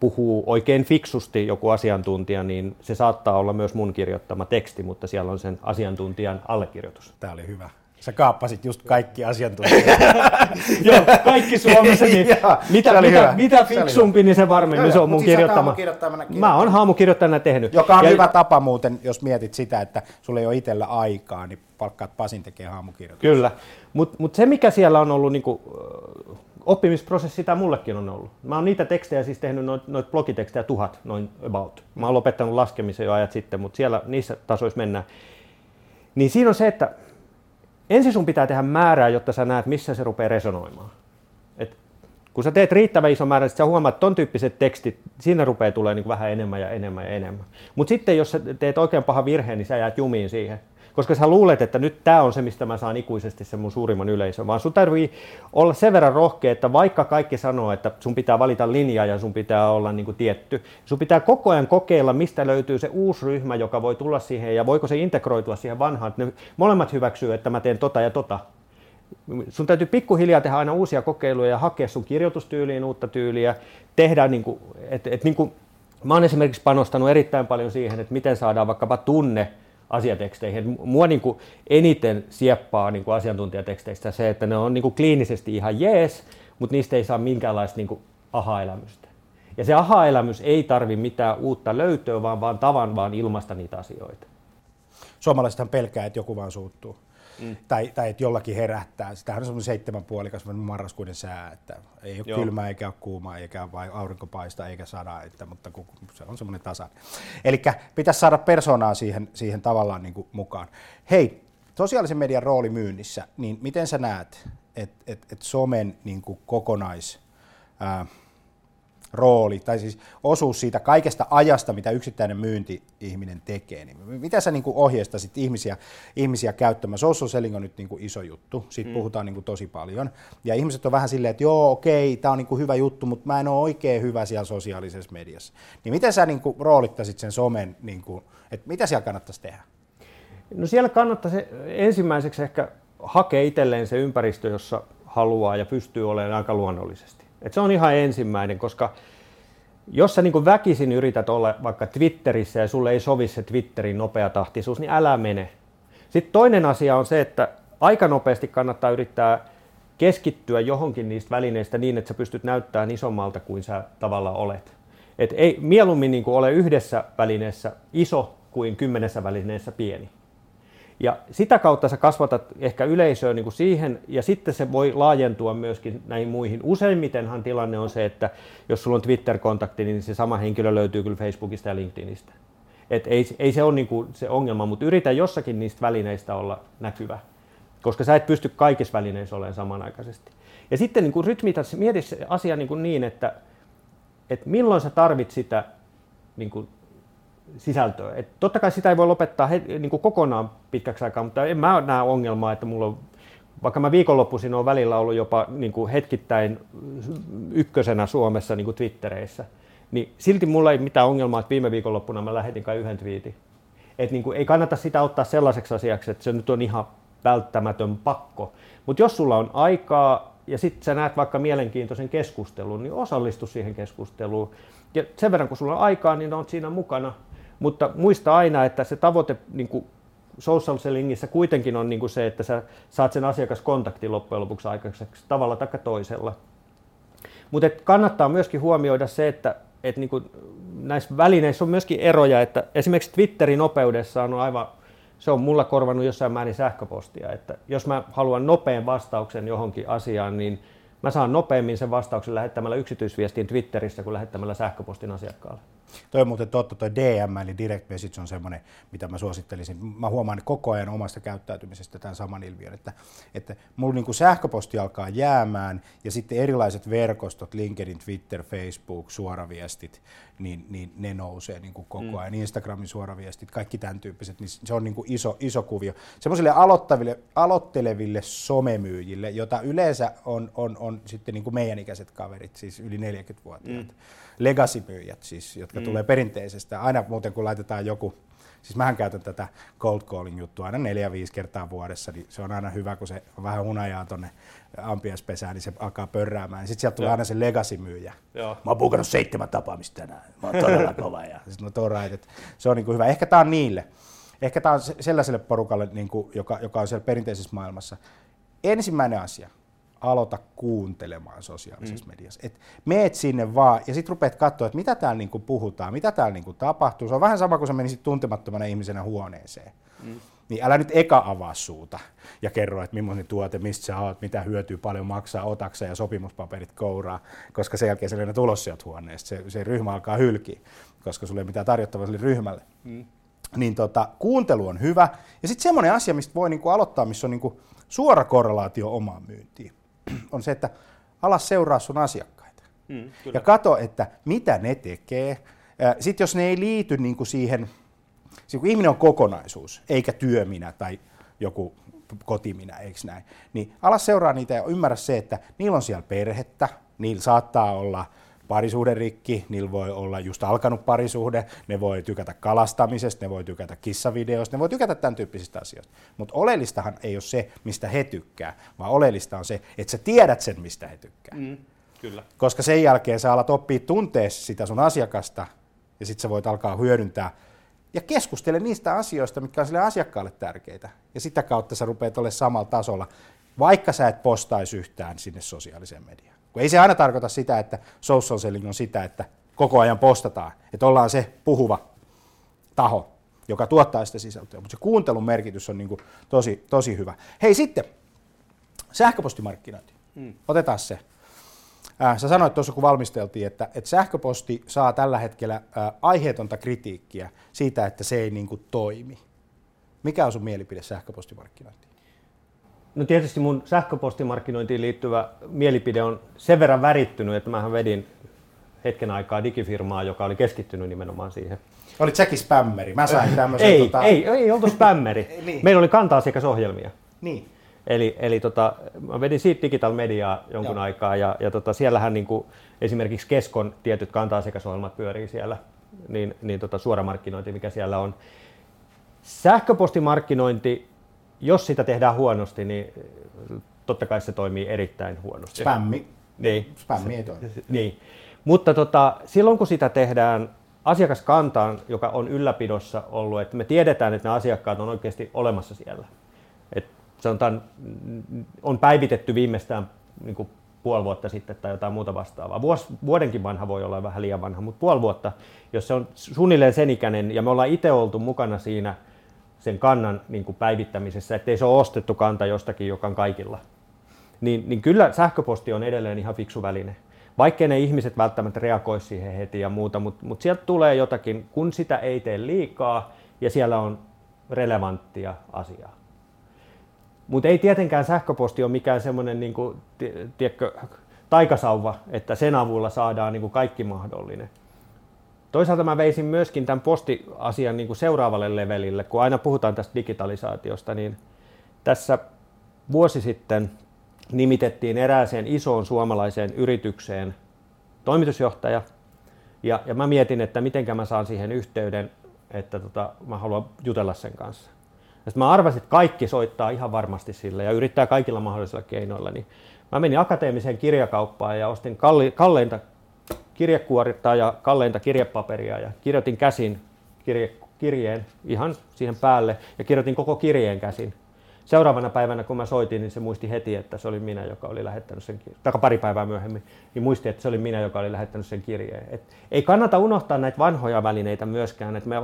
puhuu oikein fiksusti joku asiantuntija, niin se saattaa olla myös mun kirjoittama teksti, mutta siellä on sen asiantuntijan allekirjoitus. Tämä oli hyvä. Sä kaappasit just kaikki asiantuntijat. Joo, kaikki Suomessa. Niin mitä, mitä, mitä fiksumpi, niin se varmemmin Joo, se on mun siis kirjoittama. Mä oon haamukirjoittajana tehnyt. Joka on ja, hyvä tapa muuten, jos mietit sitä, että sulla ei ole itsellä aikaa, niin palkkaat Pasin tekee haamukirjoituksia. Kyllä, mutta mut se mikä siellä on ollut niinku, oppimisprosessi tämä mullekin on ollut. Mä oon niitä tekstejä siis tehnyt, noita noit blogitekstejä tuhat, noin about. Mä oon lopettanut laskemisen jo ajat sitten, mutta siellä niissä tasoissa mennään. Niin siinä on se, että ensin sun pitää tehdä määrää, jotta sä näet, missä se rupeaa resonoimaan. Et kun sä teet riittävän iso määrä, sä huomaat, että ton tyyppiset tekstit, siinä rupeaa tulee niin vähän enemmän ja enemmän ja enemmän. Mutta sitten jos sä teet oikein paha virheen, niin sä jäät jumiin siihen koska sä luulet, että nyt tämä on se, mistä mä saan ikuisesti sen mun suurimman yleisön, vaan sun tarvii olla sen verran rohkea, että vaikka kaikki sanoo, että sun pitää valita linjaa ja sun pitää olla niin kuin tietty, sun pitää koko ajan kokeilla, mistä löytyy se uusi ryhmä, joka voi tulla siihen ja voiko se integroitua siihen vanhaan, ne molemmat hyväksyy, että mä teen tota ja tota. Sun täytyy pikkuhiljaa tehdä aina uusia kokeiluja ja hakea sun kirjoitustyyliin uutta tyyliä, tehdä niin kuin, että, että niin kuin, Mä oon esimerkiksi panostanut erittäin paljon siihen, että miten saadaan vaikkapa tunne asiateksteihin. Mua niin kuin eniten sieppaa niin kuin asiantuntijateksteistä se, että ne on niin kuin kliinisesti ihan jees, mutta niistä ei saa minkäänlaista niin kuin aha-elämystä. Ja se aha-elämys ei tarvi mitään uutta löytöä, vaan, vaan tavan vaan ilmasta niitä asioita. Suomalaisethan pelkää, että joku vaan suuttuu mm. tai, tai että jollakin herättää. Sitähän on semmoinen seitsemän puolikas marraskuinen sää, että ei ole Joo. kylmää eikä ole kuumaa eikä vai aurinko paista eikä sada, että, mutta se on semmoinen tasa. Eli pitäisi saada persoonaa siihen, siihen tavallaan niin kuin mukaan. Hei, sosiaalisen median rooli myynnissä, niin miten sä näet, että et, et somen niin kuin kokonais... Ää, rooli, tai siis osuus siitä kaikesta ajasta, mitä yksittäinen myynti-ihminen tekee. Niin mitä sä niin kuin ohjeistasit ihmisiä, ihmisiä käyttämään? Social selling on nyt niin kuin iso juttu, siitä mm. puhutaan niin kuin tosi paljon. Ja ihmiset on vähän silleen, että joo, okei, tämä on niin kuin hyvä juttu, mutta mä en ole oikein hyvä siellä sosiaalisessa mediassa. Niin miten sä niin kuin roolittaisit sen somen, niin kuin, että mitä siellä kannattaisi tehdä? No siellä kannattaisi ensimmäiseksi ehkä hakea itselleen se ympäristö, jossa haluaa ja pystyy olemaan aika luonnollisesti. Et se on ihan ensimmäinen, koska jos sä niin väkisin yrität olla vaikka Twitterissä ja sulle ei sovi se Twitterin nopeatahtisuus, niin älä mene. Sitten toinen asia on se, että aika nopeasti kannattaa yrittää keskittyä johonkin niistä välineistä niin, että sä pystyt näyttämään isommalta kuin sä tavalla olet. Et ei mieluummin niin ole yhdessä välineessä iso kuin kymmenessä välineessä pieni. Ja sitä kautta sä kasvatat ehkä yleisöä niin kuin siihen, ja sitten se voi laajentua myöskin näihin muihin. Useimmitenhan tilanne on se, että jos sulla on Twitter-kontakti, niin se sama henkilö löytyy kyllä Facebookista ja LinkedInistä. Et ei, ei se ole niinku se ongelma, mutta yritä jossakin niistä välineistä olla näkyvä, koska sä et pysty kaikissa välineissä olemaan samanaikaisesti. Ja sitten niin rytmitä, mieti se asia niin, kuin niin että, että milloin sä tarvit sitä niin kuin sisältöä. Et totta kai sitä ei voi lopettaa he, niin kuin kokonaan pitkäksi aikaa, mutta en mä näe ongelmaa, että mulla on, vaikka mä viikonloppuisin on välillä ollut jopa niin kuin hetkittäin ykkösenä Suomessa niin kuin Twittereissä, niin silti mulla ei mitään ongelmaa, että viime viikonloppuna mä lähetin kai yhden twiitin. Et niin kuin, ei kannata sitä ottaa sellaiseksi asiaksi, että se nyt on ihan välttämätön pakko. Mutta jos sulla on aikaa ja sitten sä näet vaikka mielenkiintoisen keskustelun, niin osallistu siihen keskusteluun. Ja sen verran kun sulla on aikaa, niin on siinä mukana. Mutta muista aina, että se tavoite niin kuin social sellingissä kuitenkin on niin kuin se, että sä saat sen asiakaskontaktin loppujen lopuksi aikaiseksi tavalla tai toisella. Mutta kannattaa myöskin huomioida se, että, että niin kuin näissä välineissä on myöskin eroja, että esimerkiksi Twitterin nopeudessa on aivan se on mulla korvannut jossain määrin sähköpostia, että jos mä haluan nopean vastauksen johonkin asiaan, niin mä saan nopeammin sen vastauksen lähettämällä yksityisviestin Twitterissä kuin lähettämällä sähköpostin asiakkaalle. Toi on muuten totta, toi DM eli direct message on semmoinen, mitä mä suosittelisin. Mä huomaan koko ajan omasta käyttäytymisestä tämän saman ilmiön, että, että mulla niin sähköposti alkaa jäämään ja sitten erilaiset verkostot, LinkedIn, Twitter, Facebook, suoraviestit, niin, niin ne nousee niin kuin koko mm. ajan. Mm. Instagramin suoraviestit, kaikki tämän tyyppiset, niin se on niin kuin iso, iso kuvio. Semmoisille aloittaville, aloitteleville somemyyjille, jota yleensä on, on, on sitten niin kuin meidän ikäiset kaverit, siis yli 40-vuotiaat. Mm legacy-myyjät, siis, jotka mm. tulee perinteisestä. Aina muuten kun laitetaan joku, siis mähän käytän tätä cold calling juttua aina neljä, viisi kertaa vuodessa, niin se on aina hyvä, kun se on vähän hunajaa tonne ampiaspesään, niin se alkaa pörräämään. Sitten sieltä tulee Joo. aina se legacy-myyjä. Joo. Mä oon puukannut seitsemän tapaamista tänään. Mä oon todella kova. Ja sitten no, right, että se on niin kuin hyvä. Ehkä tämä on niille. Ehkä tämä on sellaiselle porukalle, niin kuin, joka, joka on siellä perinteisessä maailmassa. Ensimmäinen asia, aloita kuuntelemaan sosiaalisessa mm. mediassa. Et meet sinne vaan ja sitten rupeat katsoa, että mitä täällä niinku puhutaan, mitä täällä niinku tapahtuu. Se on vähän sama kuin sä menisit tuntemattomana ihmisenä huoneeseen. Mm. Niin älä nyt eka avaa suuta ja kerro, että millainen tuote, mistä sä oot, mitä hyötyy, paljon maksaa, otaksa ja sopimuspaperit kouraa, koska sen jälkeen sä tulos sieltä huoneesta. Se, se ryhmä alkaa hylkiä, koska sulle ei mitään tarjottavaa sille ryhmälle. Mm. Niin tota, kuuntelu on hyvä. Ja sitten semmoinen asia, mistä voi niinku aloittaa, missä on niinku suora korrelaatio omaan myyntiin on se, että ala seuraa sun asiakkaita. Mm, ja kato, että mitä ne tekee. Sitten jos ne ei liity niin kuin siihen, siis kun ihminen on kokonaisuus, eikä työminä tai joku kotiminä, eikö näin, niin ala seuraa niitä ja ymmärrä se, että niillä on siellä perhettä, niillä saattaa olla rikki, niillä voi olla just alkanut parisuhde, ne voi tykätä kalastamisesta, ne voi tykätä kissavideoista, ne voi tykätä tämän tyyppisistä asioista. Mutta oleellistahan ei ole se, mistä he tykkää, vaan oleellista on se, että sä tiedät sen, mistä he tykkää. Mm, kyllä. Koska sen jälkeen sä alat oppia tuntea sitä sun asiakasta, ja sitten sä voit alkaa hyödyntää ja keskustele niistä asioista, mitkä on sille asiakkaalle tärkeitä. Ja sitä kautta sä rupeat olemaan samalla tasolla, vaikka sä et postaisi yhtään sinne sosiaaliseen mediaan. Kun ei se aina tarkoita sitä, että social selling on sitä, että koko ajan postataan, että ollaan se puhuva taho, joka tuottaa sitä sisältöä, mutta se kuuntelun merkitys on niin kuin tosi, tosi hyvä. Hei sitten, sähköpostimarkkinointi. Hmm. Otetaan se. Äh, sä sanoit tuossa, kun valmisteltiin, että, että sähköposti saa tällä hetkellä äh, aiheetonta kritiikkiä siitä, että se ei niin kuin toimi. Mikä on sun mielipide sähköpostimarkkinointiin? No tietysti mun sähköpostimarkkinointiin liittyvä mielipide on sen verran värittynyt, että mähän vedin hetken aikaa digifirmaa, joka oli keskittynyt nimenomaan siihen. Olit säkin spämmeri? Mä sain tämmöisen... ei, tota... ei, ei oltu spämmeri. niin. Meillä oli kanta-asiakasohjelmia. Niin. Eli, eli tota, mä vedin siitä digital mediaa jonkun Joo. aikaa ja, ja tota, siellähän niin kuin, esimerkiksi Keskon tietyt kanta-asiakasohjelmat pyörii siellä, niin, niin tota, suoramarkkinointi, mikä siellä on. Sähköpostimarkkinointi jos sitä tehdään huonosti, niin totta kai se toimii erittäin huonosti. Spämmi. Niin. Spämmi ei toimi. Niin. Mutta tota, silloin kun sitä tehdään asiakaskantaan, joka on ylläpidossa ollut, että me tiedetään, että ne asiakkaat on oikeasti olemassa siellä. Et sanotaan, on päivitetty viimeistään niin kuin puoli vuotta sitten tai jotain muuta vastaavaa. Vuos, vuodenkin vanha voi olla vähän liian vanha, mutta puoli vuotta, jos se on suunnilleen sen ikäinen ja me ollaan itse oltu mukana siinä – sen kannan niin kuin päivittämisessä, ettei se ole ostettu kanta jostakin, joka on kaikilla. Niin, niin kyllä sähköposti on edelleen ihan fiksu väline. vaikkei ne ihmiset välttämättä reagoi siihen heti ja muuta, mutta, mutta sieltä tulee jotakin, kun sitä ei tee liikaa ja siellä on relevanttia asiaa. Mutta ei tietenkään sähköposti ole mikään semmoinen niin kuin, tiedätkö, taikasauva, että sen avulla saadaan niin kuin kaikki mahdollinen. Toisaalta mä veisin myöskin tämän postiasian niin kuin seuraavalle levelille, kun aina puhutaan tästä digitalisaatiosta, niin tässä vuosi sitten nimitettiin erääseen isoon suomalaiseen yritykseen toimitusjohtaja, ja, ja mä mietin, että miten mä saan siihen yhteyden, että tota, mä haluan jutella sen kanssa. Ja mä arvasin, että kaikki soittaa ihan varmasti sille ja yrittää kaikilla mahdollisilla keinoilla. Niin mä menin akateemiseen kirjakauppaan ja ostin kalli, kalleinta kirjekuorittaa ja kalleinta kirjepaperia ja kirjoitin käsin kirje, kirjeen ihan siihen päälle ja kirjoitin koko kirjeen käsin. Seuraavana päivänä, kun mä soitin, niin se muisti heti, että se oli minä, joka oli lähettänyt sen kirjeen. Tai pari päivää myöhemmin, niin muisti, että se oli minä, joka oli lähettänyt sen kirjeen. Et ei kannata unohtaa näitä vanhoja välineitä myöskään. Et me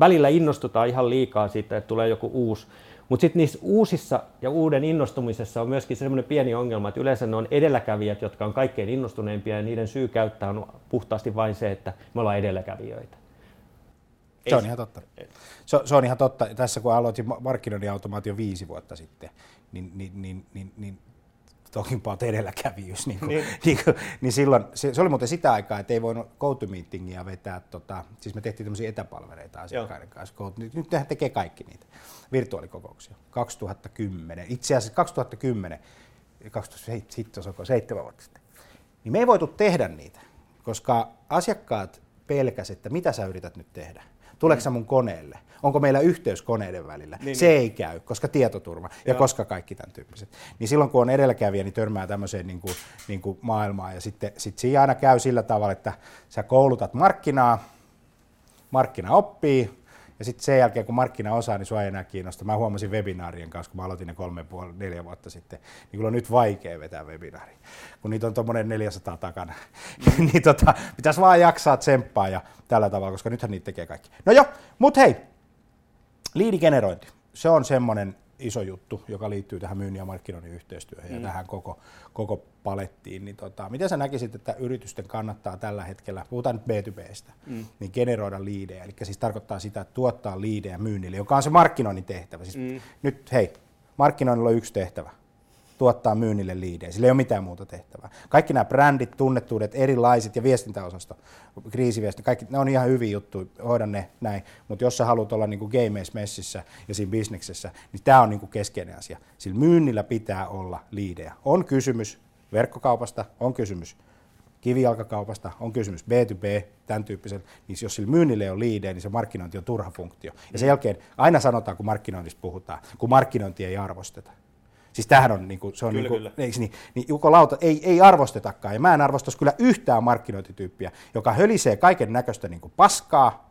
välillä innostutaan ihan liikaa siitä, että tulee joku uusi. Mutta sitten niissä uusissa ja uuden innostumisessa on myöskin semmoinen pieni ongelma, että yleensä ne on edelläkävijät, jotka on kaikkein innostuneimpia ja niiden syy käyttää on puhtaasti vain se, että me ollaan edelläkävijöitä. Se on ihan totta. Se, se on ihan totta. Tässä kun aloitin markkinoinnin automaatio viisi vuotta sitten, niin, niin, niin, niin, niin talking about edelläkävijyys, niin, kuin, niin. niin, kuin, niin silloin, se, se, oli muuten sitä aikaa, että ei voinut GoToMeetingia vetää, tota, siis me tehtiin tämmöisiä etäpalvereita asiakkaiden kanssa, nyt, nyt nehän tekee kaikki niitä virtuaalikokouksia, 2010, itse asiassa 2010, 2007 vuotta sitten, niin me ei voitu tehdä niitä, koska asiakkaat pelkäsivät, että mitä sä yrität nyt tehdä. Tuleeko mm. mun koneelle? Onko meillä yhteys koneiden välillä? Niin, se niin. ei käy, koska tietoturva ja Joo. koska kaikki tämän tyyppiset. Niin silloin kun on edelläkävijä, niin törmää tämmöiseen niin kuin, niin kuin maailmaan. Ja sitten sit siinä aina käy sillä tavalla, että sä koulutat markkinaa, markkina oppii, ja sitten sen jälkeen, kun markkina osaa, niin sua ei enää kiinnosta. Mä huomasin webinaarien kanssa, kun mä aloitin ne kolme puoli, neljä vuotta sitten, niin kyllä on nyt vaikea vetää webinaari, kun niitä on tuommoinen 400 takana. Mm. niin tota, pitäisi vaan jaksaa tsemppaa ja tällä tavalla, koska nythän niitä tekee kaikki. No joo, mut hei, liidigenerointi. Se on semmoinen iso juttu, joka liittyy tähän myynnin ja markkinoinnin yhteistyöhön mm. ja tähän koko, koko palettiin. Niin tota, miten sä näkisit, että yritysten kannattaa tällä hetkellä, puhutaan nyt B2Bstä, mm. niin generoida liidejä, eli siis tarkoittaa sitä, että tuottaa liidejä myynnille, joka on se markkinoinnin tehtävä. Siis mm. Nyt hei, markkinoinnilla on yksi tehtävä, tuottaa myynnille liidejä. Sillä ei ole mitään muuta tehtävää. Kaikki nämä brändit, tunnettuudet, erilaiset ja viestintäosasto, kriisiviesti, kaikki ne on ihan hyviä juttuja, hoida ne näin. Mutta jos sä haluat olla niin gameis messissä ja siinä bisneksessä, niin tämä on niin kuin keskeinen asia. Sillä myynnillä pitää olla liidejä. On kysymys verkkokaupasta, on kysymys kivijalkakaupasta, on kysymys B2B, tämän tyyppisen, niin jos sillä myynnille on liidejä, niin se markkinointi on turha funktio. Ja sen jälkeen aina sanotaan, kun markkinoinnista puhutaan, kun markkinointi ei arvosteta. Siis tämähän on, niin kuin, se on kyllä, niin kuin. Eikö niin, niin Juko Lauta ei, ei arvostetakaan, ja mä en arvostaisi kyllä yhtään markkinointityyppiä, joka hölisee kaiken näköistä niin paskaa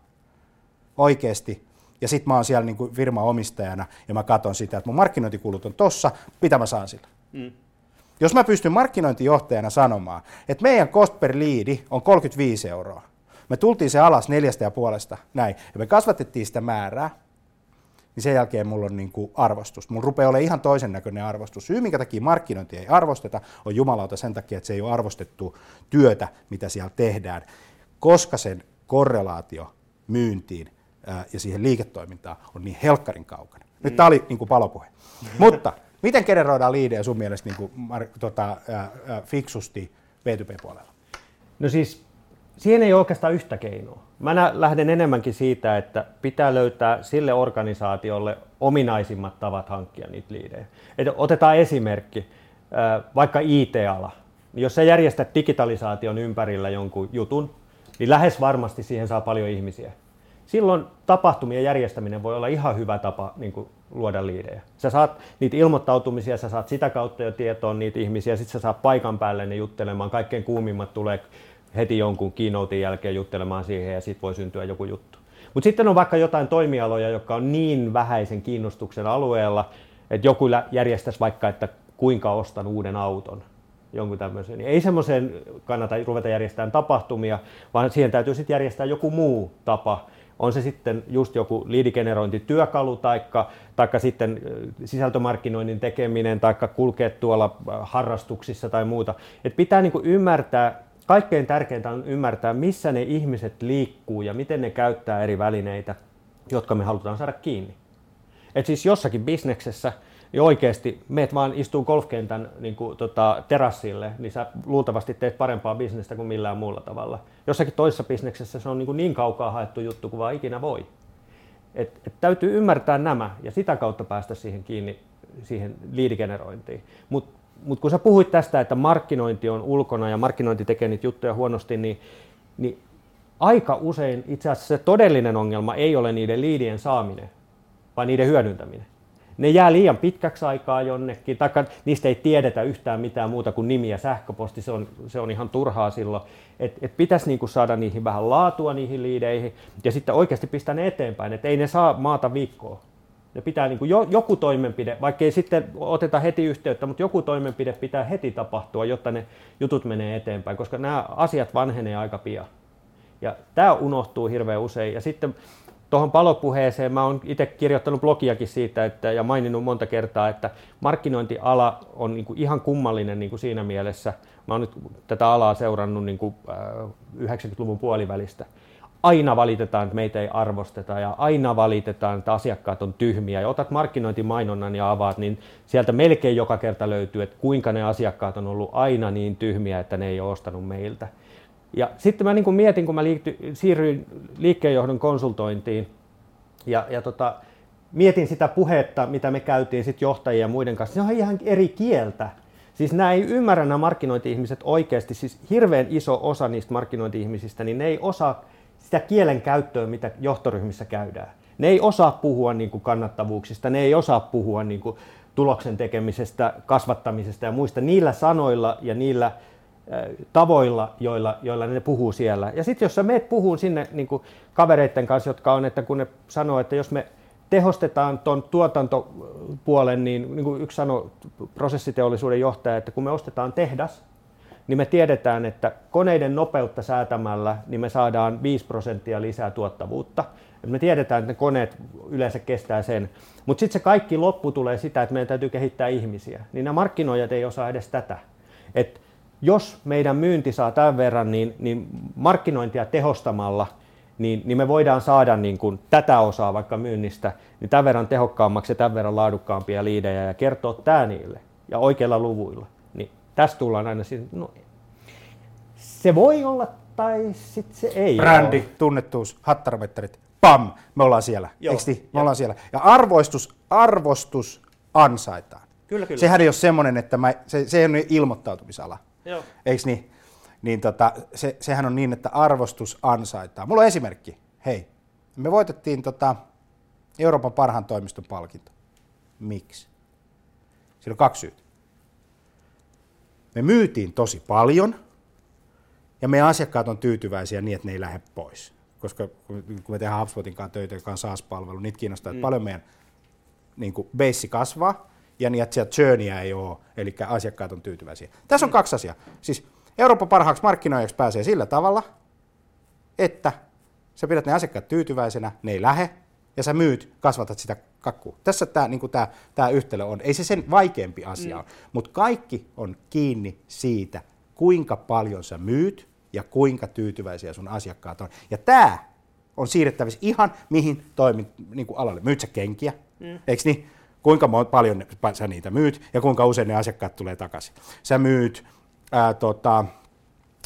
oikeasti, ja sitten mä oon siellä niin kuin firmaomistajana, ja mä katson sitä, että mun markkinointikulut on tossa, mitä mä saan sillä. Mm. Jos mä pystyn markkinointijohtajana sanomaan, että meidän cost per leadi on 35 euroa, me tultiin se alas neljästä ja puolesta, näin, ja me kasvatettiin sitä määrää, niin sen jälkeen mulla on niin kuin arvostus. Mulla rupeaa olemaan ihan toisen näköinen arvostus. Syy, minkä takia markkinointi ei arvosteta, on jumalauta sen takia, että se ei ole arvostettu työtä, mitä siellä tehdään, koska sen korrelaatio myyntiin ää, ja siihen liiketoimintaan on niin helkkarin kaukana. Nyt mm. tämä oli niin kuin palopuhe. Mutta miten generoidaan liidejä sun mielestä niin kuin, tota, ää, ää, fiksusti B2B-puolella? No siis siihen ei ole oikeastaan yhtä keinoa. Mä lähden enemmänkin siitä, että pitää löytää sille organisaatiolle ominaisimmat tavat hankkia niitä liidejä. Et otetaan esimerkki, vaikka IT-ala. Jos sä järjestät digitalisaation ympärillä jonkun jutun, niin lähes varmasti siihen saa paljon ihmisiä. Silloin tapahtumien järjestäminen voi olla ihan hyvä tapa niin kuin luoda liidejä. Sä saat niitä ilmoittautumisia, sä saat sitä kautta jo tietoon niitä ihmisiä, sitten sä saat paikan päälle ne juttelemaan, kaikkein kuumimmat tulee heti jonkun keynotein jälkeen juttelemaan siihen ja sitten voi syntyä joku juttu. Mutta sitten on vaikka jotain toimialoja, jotka on niin vähäisen kiinnostuksen alueella, että joku järjestäisi vaikka, että kuinka ostan uuden auton, jonkun tämmöisen. Ei semmoiseen kannata ruveta järjestämään tapahtumia, vaan siihen täytyy sitten järjestää joku muu tapa. On se sitten just joku liidigenerointityökalu taikka, taikka sitten sisältömarkkinoinnin tekeminen taikka kulkea tuolla harrastuksissa tai muuta. Et pitää niinku ymmärtää kaikkein tärkeintä on ymmärtää, missä ne ihmiset liikkuu ja miten ne käyttää eri välineitä, jotka me halutaan saada kiinni. Et siis jossakin bisneksessä niin oikeasti meet vaan istuu golfkentän niin kuin, tota, terassille, niin sä luultavasti teet parempaa bisnestä kuin millään muulla tavalla. Jossakin toisessa bisneksessä se on niin, kuin niin kaukaa haettu juttu kuin vaan ikinä voi. Et, et täytyy ymmärtää nämä ja sitä kautta päästä siihen kiinni, siihen liidigenerointiin. Mutta mut kun sä puhuit tästä, että markkinointi on ulkona ja markkinointi tekee niitä juttuja huonosti, niin, niin aika usein itse asiassa se todellinen ongelma ei ole niiden liidien saaminen, vaan niiden hyödyntäminen ne jää liian pitkäksi aikaa jonnekin, tai niistä ei tiedetä yhtään mitään muuta kuin nimi ja sähköposti, se on, se on ihan turhaa silloin. Et, et pitäisi niinku saada niihin vähän laatua niihin liideihin, ja sitten oikeasti pistää ne eteenpäin, että ei ne saa maata viikkoa. Ne pitää niinku jo, joku toimenpide, vaikka ei sitten oteta heti yhteyttä, mutta joku toimenpide pitää heti tapahtua, jotta ne jutut menee eteenpäin, koska nämä asiat vanhenee aika pian. Ja tämä unohtuu hirveän usein. Ja sitten tuohon palopuheeseen mä oon itse kirjoittanut blogiakin siitä että, ja maininnut monta kertaa, että markkinointiala on niin kuin ihan kummallinen niin kuin siinä mielessä. Mä oon nyt tätä alaa seurannut niin kuin, äh, 90-luvun puolivälistä. Aina valitetaan, että meitä ei arvosteta ja aina valitetaan, että asiakkaat on tyhmiä. Ja otat markkinointimainonnan ja avaat, niin sieltä melkein joka kerta löytyy, että kuinka ne asiakkaat on ollut aina niin tyhmiä, että ne ei ole ostanut meiltä. Ja sitten mä niin kuin mietin, kun mä liikty, siirryin liikkeenjohdon konsultointiin ja, ja tota, mietin sitä puhetta, mitä me käytiin sit johtajien ja muiden kanssa. Se on ihan eri kieltä. Siis nämä ei ymmärrä nämä markkinointi-ihmiset oikeasti, siis hirveän iso osa niistä markkinointi-ihmisistä, niin ne ei osaa sitä kielen käyttöä, mitä johtoryhmissä käydään. Ne ei osaa puhua niin kuin kannattavuuksista, ne ei osaa puhua niin kuin tuloksen tekemisestä, kasvattamisesta ja muista niillä sanoilla ja niillä tavoilla, joilla, joilla ne puhuu siellä. Ja sitten jos sä meet puhuu sinne niin kuin kavereiden kanssa, jotka on, että kun ne sanoo, että jos me tehostetaan tuon tuotantopuolen, niin, niin kuin yksi sanoi prosessiteollisuuden johtaja, että kun me ostetaan tehdas, niin me tiedetään, että koneiden nopeutta säätämällä niin me saadaan 5 prosenttia lisää tuottavuutta. Et me tiedetään, että ne koneet yleensä kestää sen. Mutta sitten se kaikki loppu tulee sitä, että meidän täytyy kehittää ihmisiä. Niin nämä markkinoijat ei osaa edes tätä. Et jos meidän myynti saa tämän verran, niin, niin markkinointia tehostamalla, niin, niin me voidaan saada niin kuin tätä osaa vaikka myynnistä niin tämän verran tehokkaammaksi ja tämän verran laadukkaampia liidejä ja kertoa tämä niille ja oikeilla luvuilla. Niin tästä tullaan aina siihen, no, se voi olla tai sitten se ei Brändi, ole. tunnettuus, hattaramettarit, pam, me ollaan siellä. Joo, Eikö niin? Me ollaan siellä. Ja arvostus, arvostus ansaitaan. Kyllä, kyllä. Sehän ei ole semmoinen, että mä, se, se ei ole ilmoittautumisala. Joo. Niin? Niin tota, se, sehän on niin, että arvostus ansaitaan. Mulla on esimerkki. Hei, me voitettiin tota Euroopan parhaan toimiston palkinto. Miksi? Siinä on kaksi syytä. Me myytiin tosi paljon ja meidän asiakkaat on tyytyväisiä niin, että ne ei lähde pois. Koska kun me tehdään HubSpotin kanssa töitä, joka on SaaS-palvelu, niitä kiinnostaa, että mm. paljon meidän niin kuin base kasvaa, ja niin, että sieltä churnia ei ole, eli asiakkaat on tyytyväisiä. Tässä on kaksi asiaa. Siis Euroopan parhaaksi markkinoijaksi pääsee sillä tavalla, että sä pidät ne asiakkaat tyytyväisenä, ne ei lähe, ja sä myyt, kasvatat sitä kakkua. Tässä tämä niin tää yhtälö on. Ei se sen vaikeampi asia mm. ole, mutta kaikki on kiinni siitä, kuinka paljon sä myyt ja kuinka tyytyväisiä sun asiakkaat on. Ja tämä on siirrettävissä ihan mihin toimit niin alalle. Myyt sä kenkiä, mm. eikö niin? kuinka paljon sä niitä myyt ja kuinka usein ne asiakkaat tulee takaisin. Sä myyt ää, tota,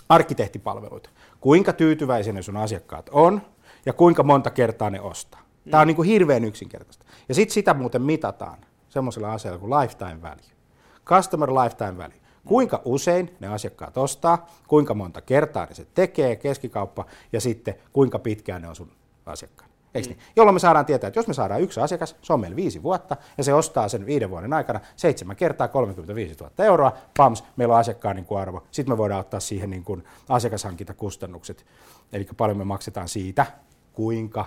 arkkitehtipalveluita. Kuinka tyytyväisiä ne sun asiakkaat on ja kuinka monta kertaa ne ostaa. Tämä on niin kuin hirveän yksinkertaista. Ja sitten sitä muuten mitataan semmoisella asialla kuin lifetime value. Customer lifetime value. Kuinka usein ne asiakkaat ostaa, kuinka monta kertaa ne se tekee, keskikauppa, ja sitten kuinka pitkään ne on sun asiakkaat. Eikö niin? Jolloin me saadaan tietää, että jos me saadaan yksi asiakas, se on meillä viisi vuotta, ja se ostaa sen viiden vuoden aikana seitsemän kertaa 35 000 euroa, pams, meillä on asiakkaan niin kuin arvo. Sitten me voidaan ottaa siihen niin kuin asiakashankintakustannukset, eli paljon me maksetaan siitä, kuinka,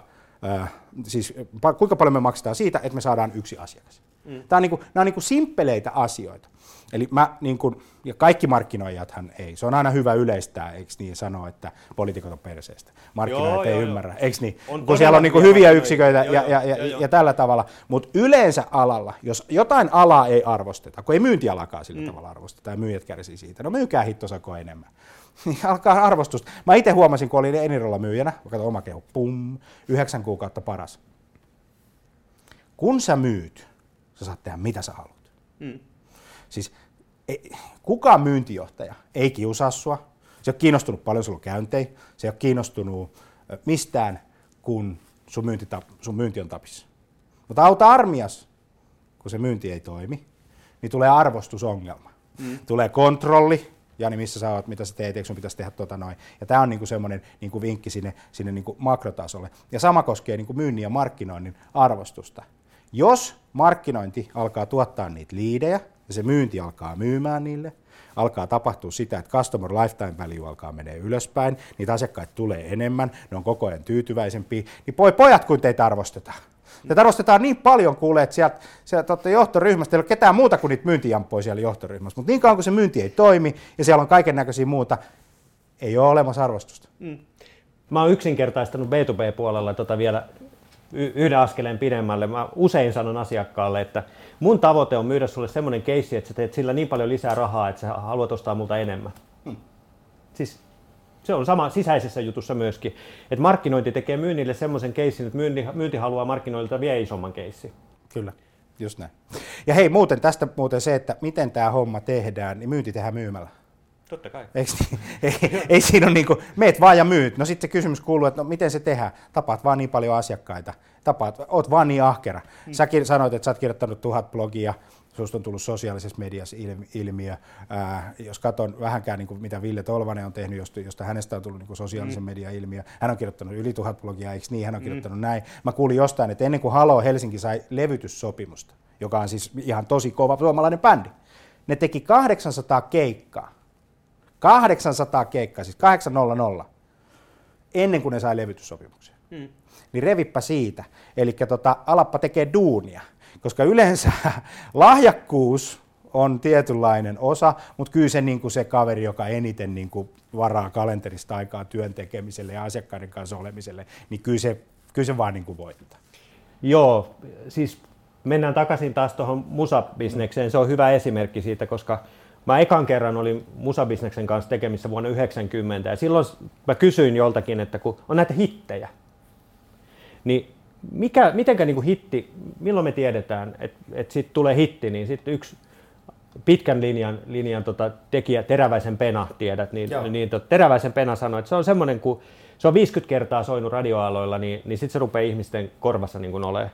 siis kuinka paljon me maksetaan siitä, että me saadaan yksi asiakas. Mm. Tämä on niin kuin, nämä on niin kuin simppeleitä asioita. Eli mä, niin kun, ja kaikki markkinoijathan ei. Se on aina hyvä yleistää, eikö niin sanoa, että poliitikot on perseestä. Markkinoijat Joo, ei joo, ymmärrä, eikö niin? On kun siellä on niin hyviä markkinoijia. yksiköitä Joo, ja, joo, ja, ja, joo, joo. ja tällä tavalla. Mutta yleensä alalla, jos jotain alaa ei arvosteta, kun ei myyntialakaan sillä mm. tavalla arvosteta ja myyjät kärsii siitä, no myykää hittosako enemmän. Niin alkaa arvostusta. Mä itse huomasin, kun olin Enirolla myyjänä, kato oma kehu, pum, yhdeksän kuukautta paras. Kun sä myyt, sä saat tehdä mitä sä haluat. Mm. Siis ei, kukaan myyntijohtaja ei kiusaa sua. Se ei ole kiinnostunut paljon sulla on käyntejä. Se ei ole kiinnostunut mistään, kun sun myynti, tap, sun myynti on tapissa. Mutta auta armias, kun se myynti ei toimi, niin tulee arvostusongelma. Mm. Tulee kontrolli, Jani, missä sä oot, mitä sä teet, eikö sun pitäisi tehdä tota noin. Ja tämä on niinku semmoinen niinku vinkki sinne, sinne niinku makrotasolle. Ja sama koskee niinku myynnin ja markkinoinnin arvostusta. Jos markkinointi alkaa tuottaa niitä liidejä ja se myynti alkaa myymään niille, alkaa tapahtua sitä, että customer lifetime value alkaa menee ylöspäin, niitä asiakkaita tulee enemmän, ne on koko ajan tyytyväisempiä, niin poi pojat, kun teitä arvostetaan. Teitä arvostetaan niin paljon, kuulee, että sieltä, sieltä johtoryhmästä, ei ole ketään muuta kuin niitä myyntijamppoja siellä johtoryhmässä, mutta niin kauan kuin se myynti ei toimi ja siellä on kaiken näköisiä muuta, ei ole olemassa arvostusta. Mä oon yksinkertaistanut B2B-puolella tota vielä y- yhden askeleen pidemmälle. Mä usein sanon asiakkaalle, että mun tavoite on myydä sulle semmoinen keissi, että sä teet sillä niin paljon lisää rahaa, että sä haluat ostaa multa enemmän. Hmm. Siis se on sama sisäisessä jutussa myöskin, että markkinointi tekee myynnille semmoisen keissin, että myynti, myynti haluaa markkinoilta vielä isomman keissin. Kyllä, just näin. Ja hei, muuten tästä muuten se, että miten tämä homma tehdään, niin myynti tehdään myymällä. Totta kai. Eikö niin? ei, ei siinä ole niin kuin, meet vaan ja myyt. No sitten se kysymys kuuluu, että no miten se tehdään? Tapaat vaan niin paljon asiakkaita. Tapaat, oot vaan niin ahkera. Säkin sanoit, että sä oot kirjoittanut tuhat blogia, susta on tullut sosiaalisessa mediassa ilmi- ilmiö. Ää, jos katson vähänkään, niin kuin mitä Ville Tolvanen on tehnyt, josta, josta hänestä on tullut niin kuin sosiaalisen median ilmiö. Hän on kirjoittanut yli tuhat blogia, eikö niin? Hän on kirjoittanut näin. Mä kuulin jostain, että ennen kuin Halo Helsinki sai levytyssopimusta, joka on siis ihan tosi kova suomalainen bändi, ne teki 800 keikkaa 800 keikkaa, siis 800, ennen kuin ne sai levytyssopimuksen. Hmm. Niin revippä siitä. Eli tota, alappa tekee duunia, koska yleensä lahjakkuus on tietynlainen osa, mutta kyllä se, niin kuin se kaveri, joka eniten niin kuin varaa kalenterista aikaa työn tekemiselle ja asiakkaiden kanssa olemiselle, niin kyllä se, kyllä se vaan niin kuin voittaa. Joo, siis mennään takaisin taas tuohon musabisnekseen. Se on hyvä esimerkki siitä, koska mä ekan kerran olin musabisneksen kanssa tekemissä vuonna 90 ja silloin mä kysyin joltakin, että kun on näitä hittejä, niin mikä, mitenkä niin kuin hitti, milloin me tiedetään, että, että sitten tulee hitti, niin sitten yksi pitkän linjan, linjan tota, tekijä, Teräväisen Pena, tiedät, niin, Joo. niin tot, Teräväisen Pena sanoi, että se on semmoinen, kun se on 50 kertaa soinut radioaloilla, niin, niin sitten se rupeaa ihmisten korvassa niin kuin olemaan.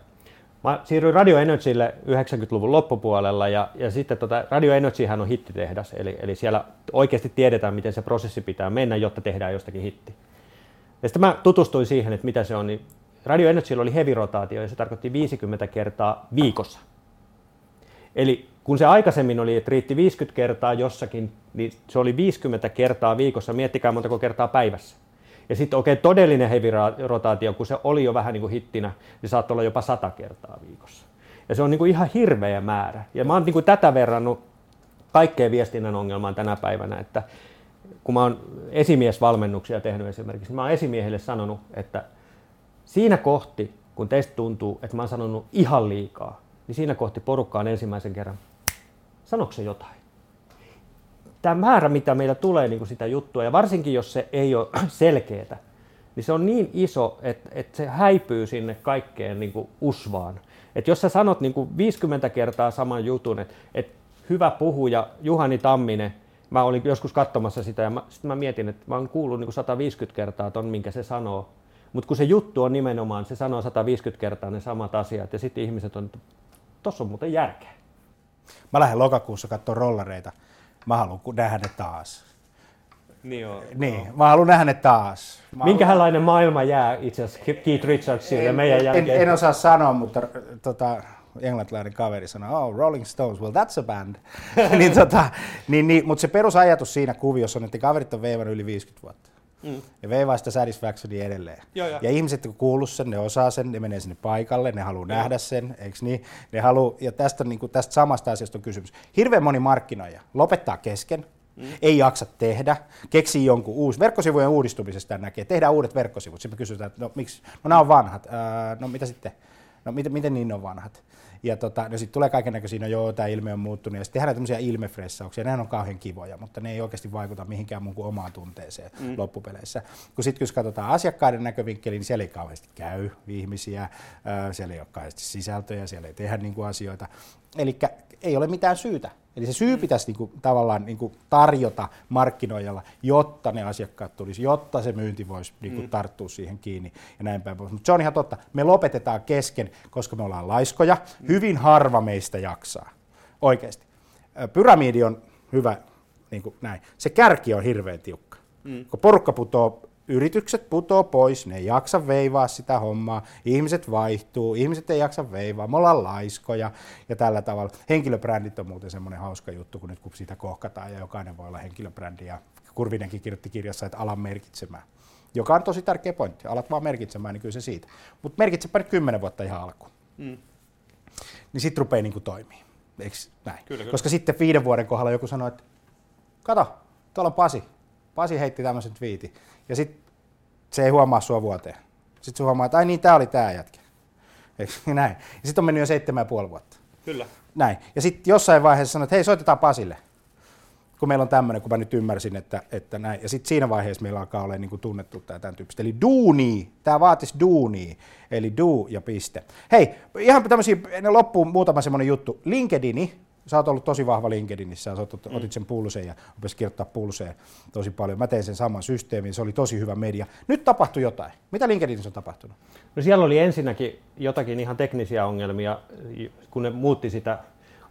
Mä siirryin Radio Energylle 90-luvun loppupuolella ja, ja sitten tota, Radio Energyhän on hittitehdas, eli, eli siellä oikeasti tiedetään, miten se prosessi pitää mennä, jotta tehdään jostakin hitti. Ja sitten mä tutustuin siihen, että mitä se on, niin Radio Energyllä oli heavy-rotaatio ja se tarkoitti 50 kertaa viikossa. Eli kun se aikaisemmin oli, että riitti 50 kertaa jossakin, niin se oli 50 kertaa viikossa, miettikää montako kertaa päivässä. Ja sitten oikein todellinen heavy-rotaatio, kun se oli jo vähän niin kuin hittinä, niin saattoi olla jopa 100 kertaa viikossa. Ja se on niin kuin ihan hirveä määrä. Ja mä oon niin kuin tätä verrannut kaikkeen viestinnän ongelmaan tänä päivänä, että kun mä oon esimiesvalmennuksia tehnyt esimerkiksi, niin mä oon esimiehille sanonut, että siinä kohti, kun teistä tuntuu, että mä oon sanonut ihan liikaa, niin siinä kohti porukka on ensimmäisen kerran, sanoiko se jotain? Tämä määrä, mitä meillä tulee niin kuin sitä juttua, ja varsinkin jos se ei ole selkeää, niin se on niin iso, että, että se häipyy sinne kaikkeen niin kuin usvaan. Että jos sä sanot niin kuin 50 kertaa saman jutun, että, että hyvä puhuja Juhani Tamminen, mä olin joskus katsomassa sitä ja mä, sit mä mietin, että mä oon kuullut niin kuin 150 kertaa ton, minkä se sanoo. Mutta kun se juttu on nimenomaan, se sanoo 150 kertaa ne samat asiat ja sitten ihmiset on, että tossa on muuten järkeä. Mä lähden lokakuussa katsoa rollareita. Mä haluan ku- nähdä ne taas. Niin, joo. Niin, mä haluan nähdä ne taas. Mä Minkälainen maailma jää itse asiassa Keith Richardsille meidän en, jälkeen? en osaa sanoa, mutta tota, englantilainen kaveri sanoi, oh, Rolling Stones, well that's a band. niin, tota, niin, niin, mutta se perusajatus siinä kuviossa on, että kaverit on veivannut yli 50 vuotta. Mm. Ja veivaa sitä satisfactionia edelleen. Joo, joo. Ja ihmiset, kun kuuluu sen, ne osaa sen, ne menee sinne paikalle, ne haluaa nähdä sen, eikö niin? Ne haluu, ja tästä, niin kuin, tästä samasta asiasta on kysymys. Hirveän moni markkinoija lopettaa kesken, mm. ei jaksa tehdä, keksii jonkun uusi. Verkkosivujen uudistumisesta näkee, tehdään uudet verkkosivut. Sitten me kysytään, että no miksi, no nämä on vanhat, öö, no mitä sitten? No miten, miten niin on vanhat? Ja tota, no sitten tulee kaiken näköisiä, no joo, tämä ilme on muuttunut, ja sitten tehdään tämmöisiä ilmefressauksia, nehän on kauhean kivoja, mutta ne ei oikeasti vaikuta mihinkään mun kuin omaan tunteeseen mm. loppupeleissä. Kun sitten jos katsotaan asiakkaiden näkövinkkeliin, niin siellä ei kauheasti käy ihmisiä, siellä ei ole kauheasti sisältöjä, siellä ei tehdä niin kuin asioita. Eli ei ole mitään syytä. Eli se syy pitäisi niinku, tavallaan niinku, tarjota markkinoijalla, jotta ne asiakkaat tulisi, jotta se myynti voisi niinku, mm. tarttua siihen kiinni ja näin päin pois. Mutta se on ihan totta. Me lopetetaan kesken, koska me ollaan laiskoja. Mm. Hyvin harva meistä jaksaa. Oikeasti. Pyramidi on hyvä, niin kuin näin. Se kärki on hirveän tiukka. Mm. Kun porukka putoo yritykset putoo pois, ne ei jaksa veivaa sitä hommaa, ihmiset vaihtuu, ihmiset ei jaksa veivaa, me ollaan laiskoja ja tällä tavalla. Henkilöbrändit on muuten semmoinen hauska juttu, kun nyt kun siitä kohkataan ja jokainen voi olla henkilöbrändi ja Kurvinenkin kirjoitti kirjassa, että alan merkitsemään. Joka on tosi tärkeä pointti. Alat vaan merkitsemään, niin kyllä se siitä. Mutta merkitsepä nyt kymmenen vuotta ihan alkuun. Mm. Niin sitten rupeaa niin toimii. Eikö näin? Kyllä, kyllä. Koska sitten viiden vuoden kohdalla joku sanoi, että kato, tuolla on Pasi. Pasi heitti tämmöisen twiitin. Ja sitten se ei huomaa sua vuoteen. Sitten se huomaa, että ai niin, tämä oli tämä jätkä. Eikö näin? Ja sitten on mennyt jo seitsemän ja puoli vuotta. Kyllä. Näin. Ja sitten jossain vaiheessa sanoit, että hei, soitetaan Pasille. Kun meillä on tämmöinen, kun mä nyt ymmärsin, että, että näin. Ja sitten siinä vaiheessa meillä alkaa olla niin kuin tunnettu tämä tämän tyyppistä. Eli duuni, tämä vaatisi duuni, eli do ja piste. Hei, ihan tämmöisiä, ne loppuun muutama semmoinen juttu. LinkedIni, sä oot ollut tosi vahva LinkedInissä, sä otit, mm. otit sen pulseen ja opesit kirjoittaa pulseen tosi paljon. Mä tein sen saman systeemin, se oli tosi hyvä media. Nyt tapahtui jotain. Mitä LinkedInissä on tapahtunut? No siellä oli ensinnäkin jotakin ihan teknisiä ongelmia, kun ne muutti sitä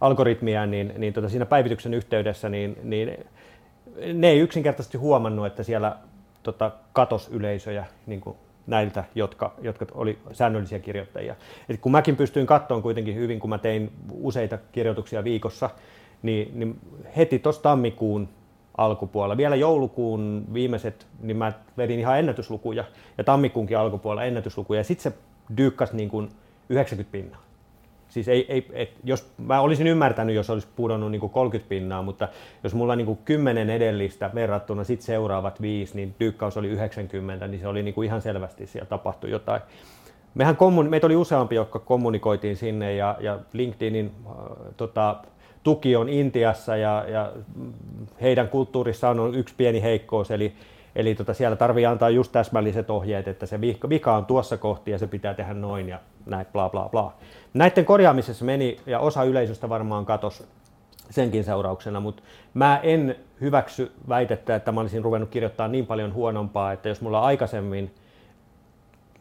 algoritmia, niin, niin tota siinä päivityksen yhteydessä, niin, niin ne ei yksinkertaisesti huomannut, että siellä tota, katos yleisöjä niin kuin näiltä, jotka, jotka oli säännöllisiä kirjoittajia. Et kun mäkin pystyin katsomaan kuitenkin hyvin, kun mä tein useita kirjoituksia viikossa, niin, niin heti tuossa tammikuun alkupuolella, vielä joulukuun viimeiset, niin mä vedin ihan ennätyslukuja, ja tammikuunkin alkupuolella ennätyslukuja, ja sitten se dyykkäsi niin kuin 90 pinnaa. Siis ei, ei, et, jos mä olisin ymmärtänyt, jos olisi pudonnut niin kuin 30 pinnaa, mutta jos mulla niin kuin 10 edellistä verrattuna sit seuraavat viisi, niin dyykkaus oli 90, niin se oli niin ihan selvästi siellä tapahtui jotain. Mehän kommuni- meitä oli useampi, jotka kommunikoitiin sinne ja, ja LinkedInin äh, tota, tuki on Intiassa ja, ja heidän kulttuurissaan on yksi pieni heikkous, eli Eli tota, siellä tarvii antaa just täsmälliset ohjeet, että se vika on tuossa kohti ja se pitää tehdä noin ja näin bla bla bla. Näiden korjaamisessa meni ja osa yleisöstä varmaan katosi senkin seurauksena, mutta mä en hyväksy väitettä, että mä olisin ruvennut kirjoittaa niin paljon huonompaa, että jos mulla aikaisemmin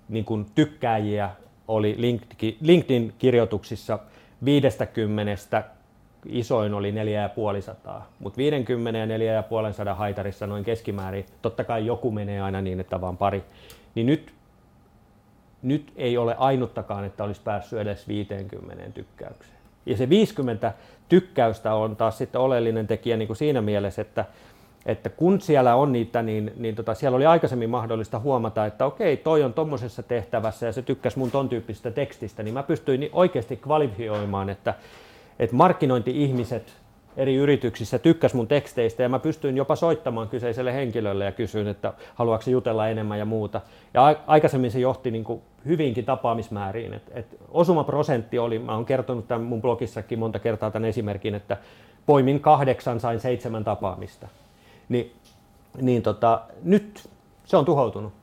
niin kun tykkääjiä oli LinkedIn-kirjoituksissa 50 isoin oli 4500, mutta 50 ja 4500 haitarissa noin keskimäärin, totta kai joku menee aina niin, että vaan pari, niin nyt, nyt ei ole ainuttakaan, että olisi päässyt edes 50 tykkäykseen. Ja se 50 tykkäystä on taas sitten oleellinen tekijä niin kuin siinä mielessä, että, että kun siellä on niitä, niin, niin tota, siellä oli aikaisemmin mahdollista huomata, että okei, toi on tuommoisessa tehtävässä ja se tykkäsi mun ton tyyppisestä tekstistä, niin mä pystyin oikeasti kvalifioimaan, että että markkinointi-ihmiset eri yrityksissä tykkäs mun teksteistä ja mä pystyin jopa soittamaan kyseiselle henkilölle ja kysyin, että haluatko jutella enemmän ja muuta. Ja aikaisemmin se johti niin kuin hyvinkin tapaamismääriin. Et, et osumaprosentti oli, mä oon kertonut tämän mun blogissakin monta kertaa tämän esimerkin, että poimin kahdeksan, sain seitsemän tapaamista. Ni, niin tota, nyt se on tuhoutunut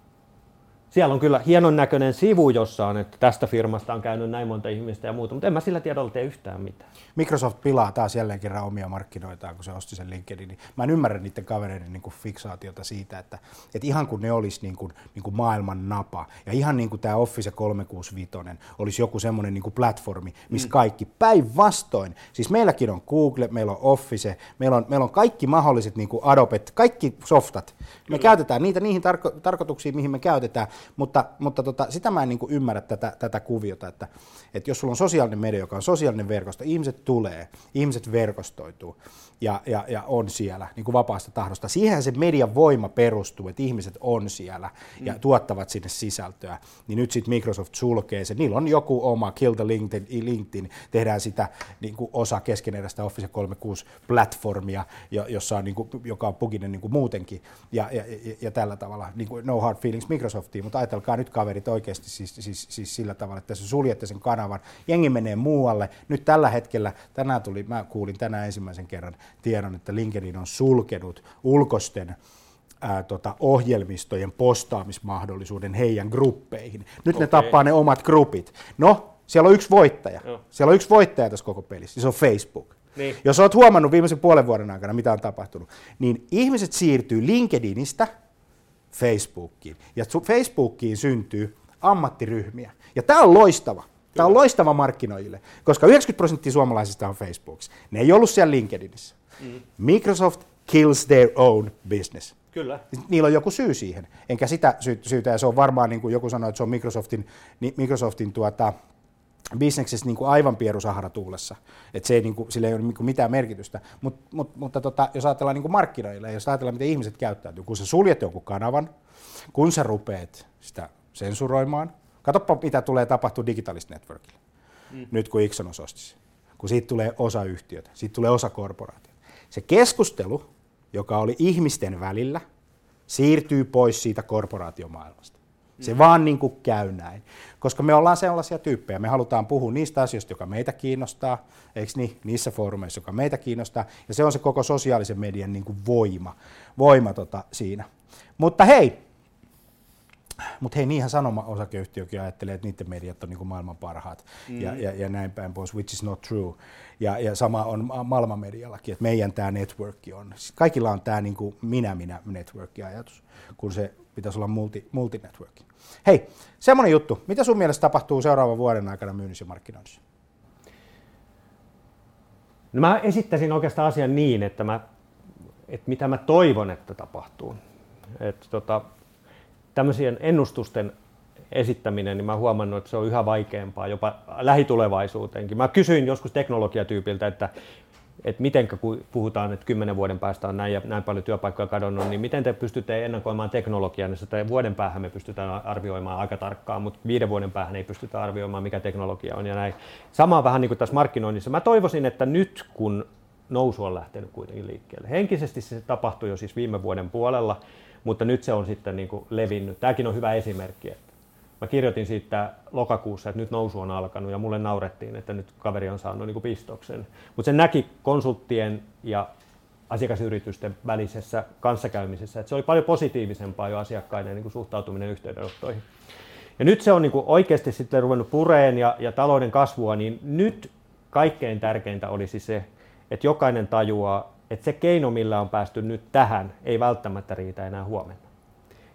siellä on kyllä hienon näköinen sivu, jossa on, että tästä firmasta on käynyt näin monta ihmistä ja muuta, mutta en mä sillä tiedolla tee yhtään mitään. Microsoft pilaa taas jälleen kerran omia markkinoitaan, kun se osti sen LinkedInin. Mä en ymmärrä niiden kavereiden niin kuin fiksaatiota siitä, että, että ihan kun ne olisi niin kuin, niin kuin maailman napa, ja ihan niin kuin tämä Office 365 olisi joku semmoinen niin kuin platformi, missä mm. kaikki päinvastoin, siis meilläkin on Google, meillä on Office, meillä on, meillä on kaikki mahdolliset niin kuin Adobe, kaikki softat, me Kyllä. käytetään niitä niihin tarko- tarkoituksiin, mihin me käytetään, Mutta, mutta tota, sitä mä en niin ymmärrä tätä, tätä kuviota, että, että jos sulla on sosiaalinen media, joka on sosiaalinen verkosto, ihmiset tulee, ihmiset verkostoituu ja, ja, ja on siellä niin kuin vapaasta tahdosta. Siihen se median voima perustuu, että ihmiset on siellä ja mm. tuottavat sinne sisältöä. Niin nyt sitten Microsoft sulkee se. Niillä on joku oma Kill the LinkedIn, LinkedIn tehdään sitä niin kuin osa keskeneräistä Office 36 platformia, jossa on, niin kuin, joka on puginen niin kuin muutenkin ja, ja, ja, ja tällä tavalla. Niin kuin no hard feelings Microsoftiin, mutta ajatelkaa nyt kaverit oikeasti siis, siis, siis sillä tavalla, että se suljette sen kanavan, jengi menee muualle. Nyt tällä hetkellä, tänään tuli, mä kuulin tänään ensimmäisen kerran tiedon, että LinkedIn on sulkenut ulkosten ää, tota, ohjelmistojen postaamismahdollisuuden heidän gruppeihin. Nyt okay. ne tappaa ne omat grupit. No, siellä on yksi voittaja. Joo. Siellä on yksi voittaja tässä koko pelissä, se on Facebook. Niin. Jos olet huomannut viimeisen puolen vuoden aikana, mitä on tapahtunut, niin ihmiset siirtyy LinkedInistä Facebookiin. Ja Facebookiin syntyy ammattiryhmiä. Ja tämä on loistava. Tämä on loistava markkinoille, koska 90 prosenttia suomalaisista on Facebookissa. Ne ei ollut siellä LinkedInissä. Mm. Microsoft kills their own business. Kyllä. Niillä on joku syy siihen. Enkä sitä syytä, ja se on varmaan, niin kuin joku sanoi, että se on Microsoftin, Microsoftin tuota, bisneksessä niin kuin aivan pierusahara tuulessa, että se ei, niin kuin, sillä ei ole niin kuin mitään merkitystä. Mut, mut, mutta tota, jos ajatellaan niin kuin markkinoilla, jos ajatellaan, miten ihmiset käyttäytyy, kun sä suljet jonkun kanavan, kun sä rupeat sitä sensuroimaan, katsoppa mitä tulee tapahtua digitaalista networkille, mm. nyt kun Ixonos osti se. Kun siitä tulee osa yhtiötä, siitä tulee osa korporaatiota. Se keskustelu, joka oli ihmisten välillä, siirtyy pois siitä korporaatiomaailmasta. Se mm. vaan niin kuin käy näin. Koska me ollaan sellaisia tyyppejä. Me halutaan puhua niistä asioista, joka meitä kiinnostaa, eikö niin? Niissä foorumeissa, joka meitä kiinnostaa. Ja se on se koko sosiaalisen median niin kuin voima, voima tota siinä. Mutta hei, mutta hei, niinhän sanoma-osakeyhtiökin ajattelee, että niiden mediat on niinku maailman parhaat mm. ja, ja, ja näin päin pois, which is not true. Ja, ja sama on maailmanmediallakin, että meidän tämä networkki on. Kaikilla on tämä niinku minä-minä network-ajatus, kun se pitäisi olla multi, multinetworking. Hei, semmoinen juttu. Mitä sun mielestä tapahtuu seuraavan vuoden aikana myynnissä ja markkinoinnissa? No mä esittäisin oikeastaan asian niin, että, mä, että mitä mä toivon, että tapahtuu. Että tota, tämmöisien ennustusten esittäminen, niin mä huomannut, että se on yhä vaikeampaa jopa lähitulevaisuuteenkin. Mä kysyin joskus teknologiatyypiltä, että että miten kun puhutaan, että kymmenen vuoden päästä on näin ja näin paljon työpaikkoja kadonnut, niin miten te pystytte ennakoimaan teknologiaa, niin että vuoden päähän me pystytään arvioimaan aika tarkkaan, mutta viiden vuoden päähän ei pystytä arvioimaan, mikä teknologia on ja näin. Sama vähän niin kuin tässä markkinoinnissa. Mä toivoisin, että nyt kun nousu on lähtenyt kuitenkin liikkeelle, henkisesti se tapahtui jo siis viime vuoden puolella, mutta nyt se on sitten niin kuin levinnyt. Tämäkin on hyvä esimerkki, että mä kirjoitin siitä lokakuussa, että nyt nousu on alkanut ja mulle naurettiin, että nyt kaveri on saanut niin kuin pistoksen. Mutta se näki konsulttien ja asiakasyritysten välisessä kanssakäymisessä, että se oli paljon positiivisempaa jo asiakkaiden niin kuin suhtautuminen yhteydenottoihin. Ja nyt se on niin kuin oikeasti sitten ruvennut pureen ja, ja talouden kasvua, niin nyt kaikkein tärkeintä olisi se, että jokainen tajuaa, että se keino, millä on päästy nyt tähän, ei välttämättä riitä enää huomenna.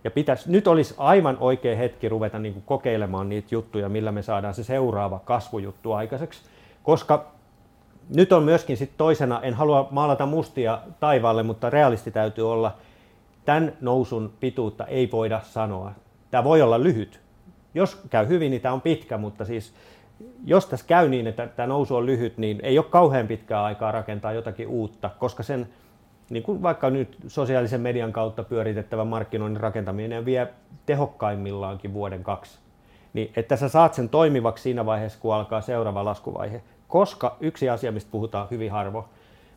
Ja pitäisi, nyt olisi aivan oikea hetki ruveta niin kuin kokeilemaan niitä juttuja, millä me saadaan se seuraava kasvujuttu aikaiseksi. Koska nyt on myöskin sit toisena, en halua maalata mustia taivaalle, mutta realisti täytyy olla, tämän nousun pituutta ei voida sanoa. Tämä voi olla lyhyt. Jos käy hyvin, niin tämä on pitkä, mutta siis jos tässä käy niin, että tämä nousu on lyhyt, niin ei ole kauhean pitkää aikaa rakentaa jotakin uutta, koska sen niin kuin vaikka nyt sosiaalisen median kautta pyöritettävä markkinoinnin rakentaminen vie tehokkaimmillaankin vuoden kaksi. Niin, että sä saat sen toimivaksi siinä vaiheessa, kun alkaa seuraava laskuvaihe. Koska yksi asia, mistä puhutaan hyvin harvo,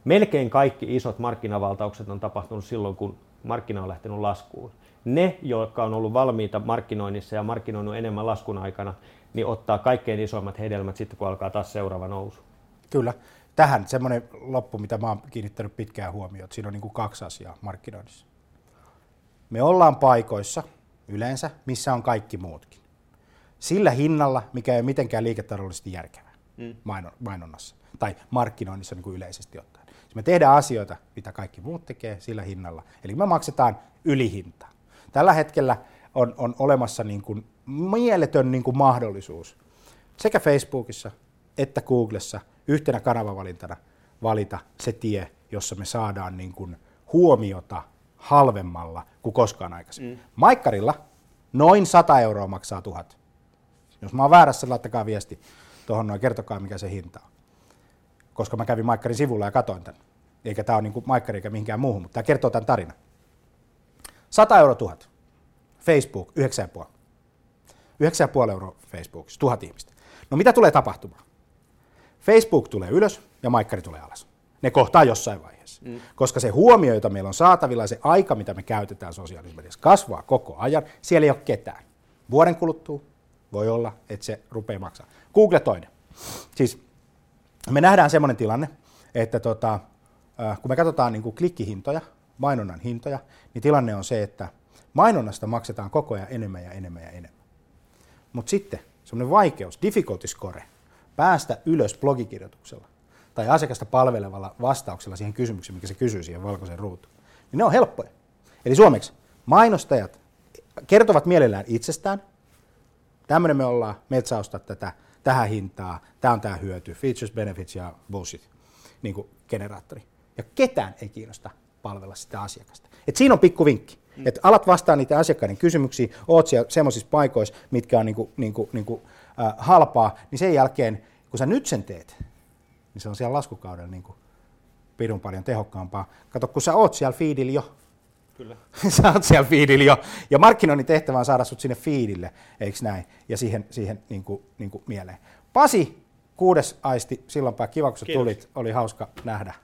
melkein kaikki isot markkinavaltaukset on tapahtunut silloin, kun markkina on lähtenyt laskuun. Ne, jotka on ollut valmiita markkinoinnissa ja markkinoinut enemmän laskun aikana, niin ottaa kaikkein isoimmat hedelmät sitten, kun alkaa taas seuraava nousu. Kyllä tähän semmoinen loppu, mitä mä oon kiinnittänyt pitkään huomioon, että siinä on niin kuin kaksi asiaa markkinoinnissa. Me ollaan paikoissa yleensä, missä on kaikki muutkin. Sillä hinnalla, mikä ei ole mitenkään liiketaloudellisesti järkevää mm. mainonnassa tai markkinoinnissa niin kuin yleisesti ottaen. Siis me tehdään asioita, mitä kaikki muut tekee sillä hinnalla. Eli me maksetaan ylihintaa. Tällä hetkellä on, on olemassa niin kuin mieletön niin kuin mahdollisuus sekä Facebookissa että Googlessa – yhtenä kanavavalintana valita se tie, jossa me saadaan niin kuin huomiota halvemmalla kuin koskaan aikaisemmin. Mm. Maikkarilla Noin 100 euroa maksaa tuhat. Jos mä oon väärässä, laittakaa viesti tuohon noin, kertokaa mikä se hinta on. Koska mä kävin Maikkarin sivulla ja katoin tämän. Eikä tämä ole niin Maikkari eikä mihinkään muuhun, mutta tämä kertoo tämän tarinan. 100 euroa tuhat. Facebook 9,5. 9,5 euroa Facebookissa, tuhat ihmistä. No mitä tulee tapahtumaan? Facebook tulee ylös ja Maikkari tulee alas. Ne kohtaa jossain vaiheessa. Mm. Koska se huomio, jota meillä on saatavilla, se aika, mitä me käytetään sosiaalisessa mediassa, kasvaa koko ajan. Siellä ei ole ketään. Vuoden kuluttua voi olla, että se rupeaa maksaa. Google toinen. Siis me nähdään semmoinen tilanne, että tota, kun me katsotaan niin kuin klikkihintoja, mainonnan hintoja, niin tilanne on se, että mainonnasta maksetaan koko ajan enemmän ja enemmän ja enemmän. Mutta sitten semmoinen vaikeus, difficulty score, päästä ylös blogikirjoituksella tai asiakasta palvelevalla vastauksella siihen kysymykseen, mikä se kysyy siihen valkoiseen ruutuun, niin ne on helppoja. Eli suomeksi mainostajat kertovat mielellään itsestään, tämmöinen me ollaan, metsäosta tätä, tähän hintaa, tämä on tämä hyöty, features, benefits ja bullshit, niin kuin generaattori. Ja ketään ei kiinnosta palvella sitä asiakasta. Et siinä on pikku vinkki. Mm. Että alat vastaa niitä asiakkaiden kysymyksiin, oot siellä semmoisissa paikoissa, mitkä on niinku, niinku, niinku, äh, halpaa, niin sen jälkeen, kun sä nyt sen teet, niin se on siellä laskukaudella niinku pirun paljon tehokkaampaa. Kato, kun sä oot siellä feedillä jo, Kyllä. sä oot siellä feedillä jo, ja markkinoinnin tehtävä on saada sut sinne feedille, eikö näin, ja siihen, siihen niinku, niinku mieleen. Pasi, kuudes aisti, silloinpä kiva kun sä tulit, oli hauska nähdä.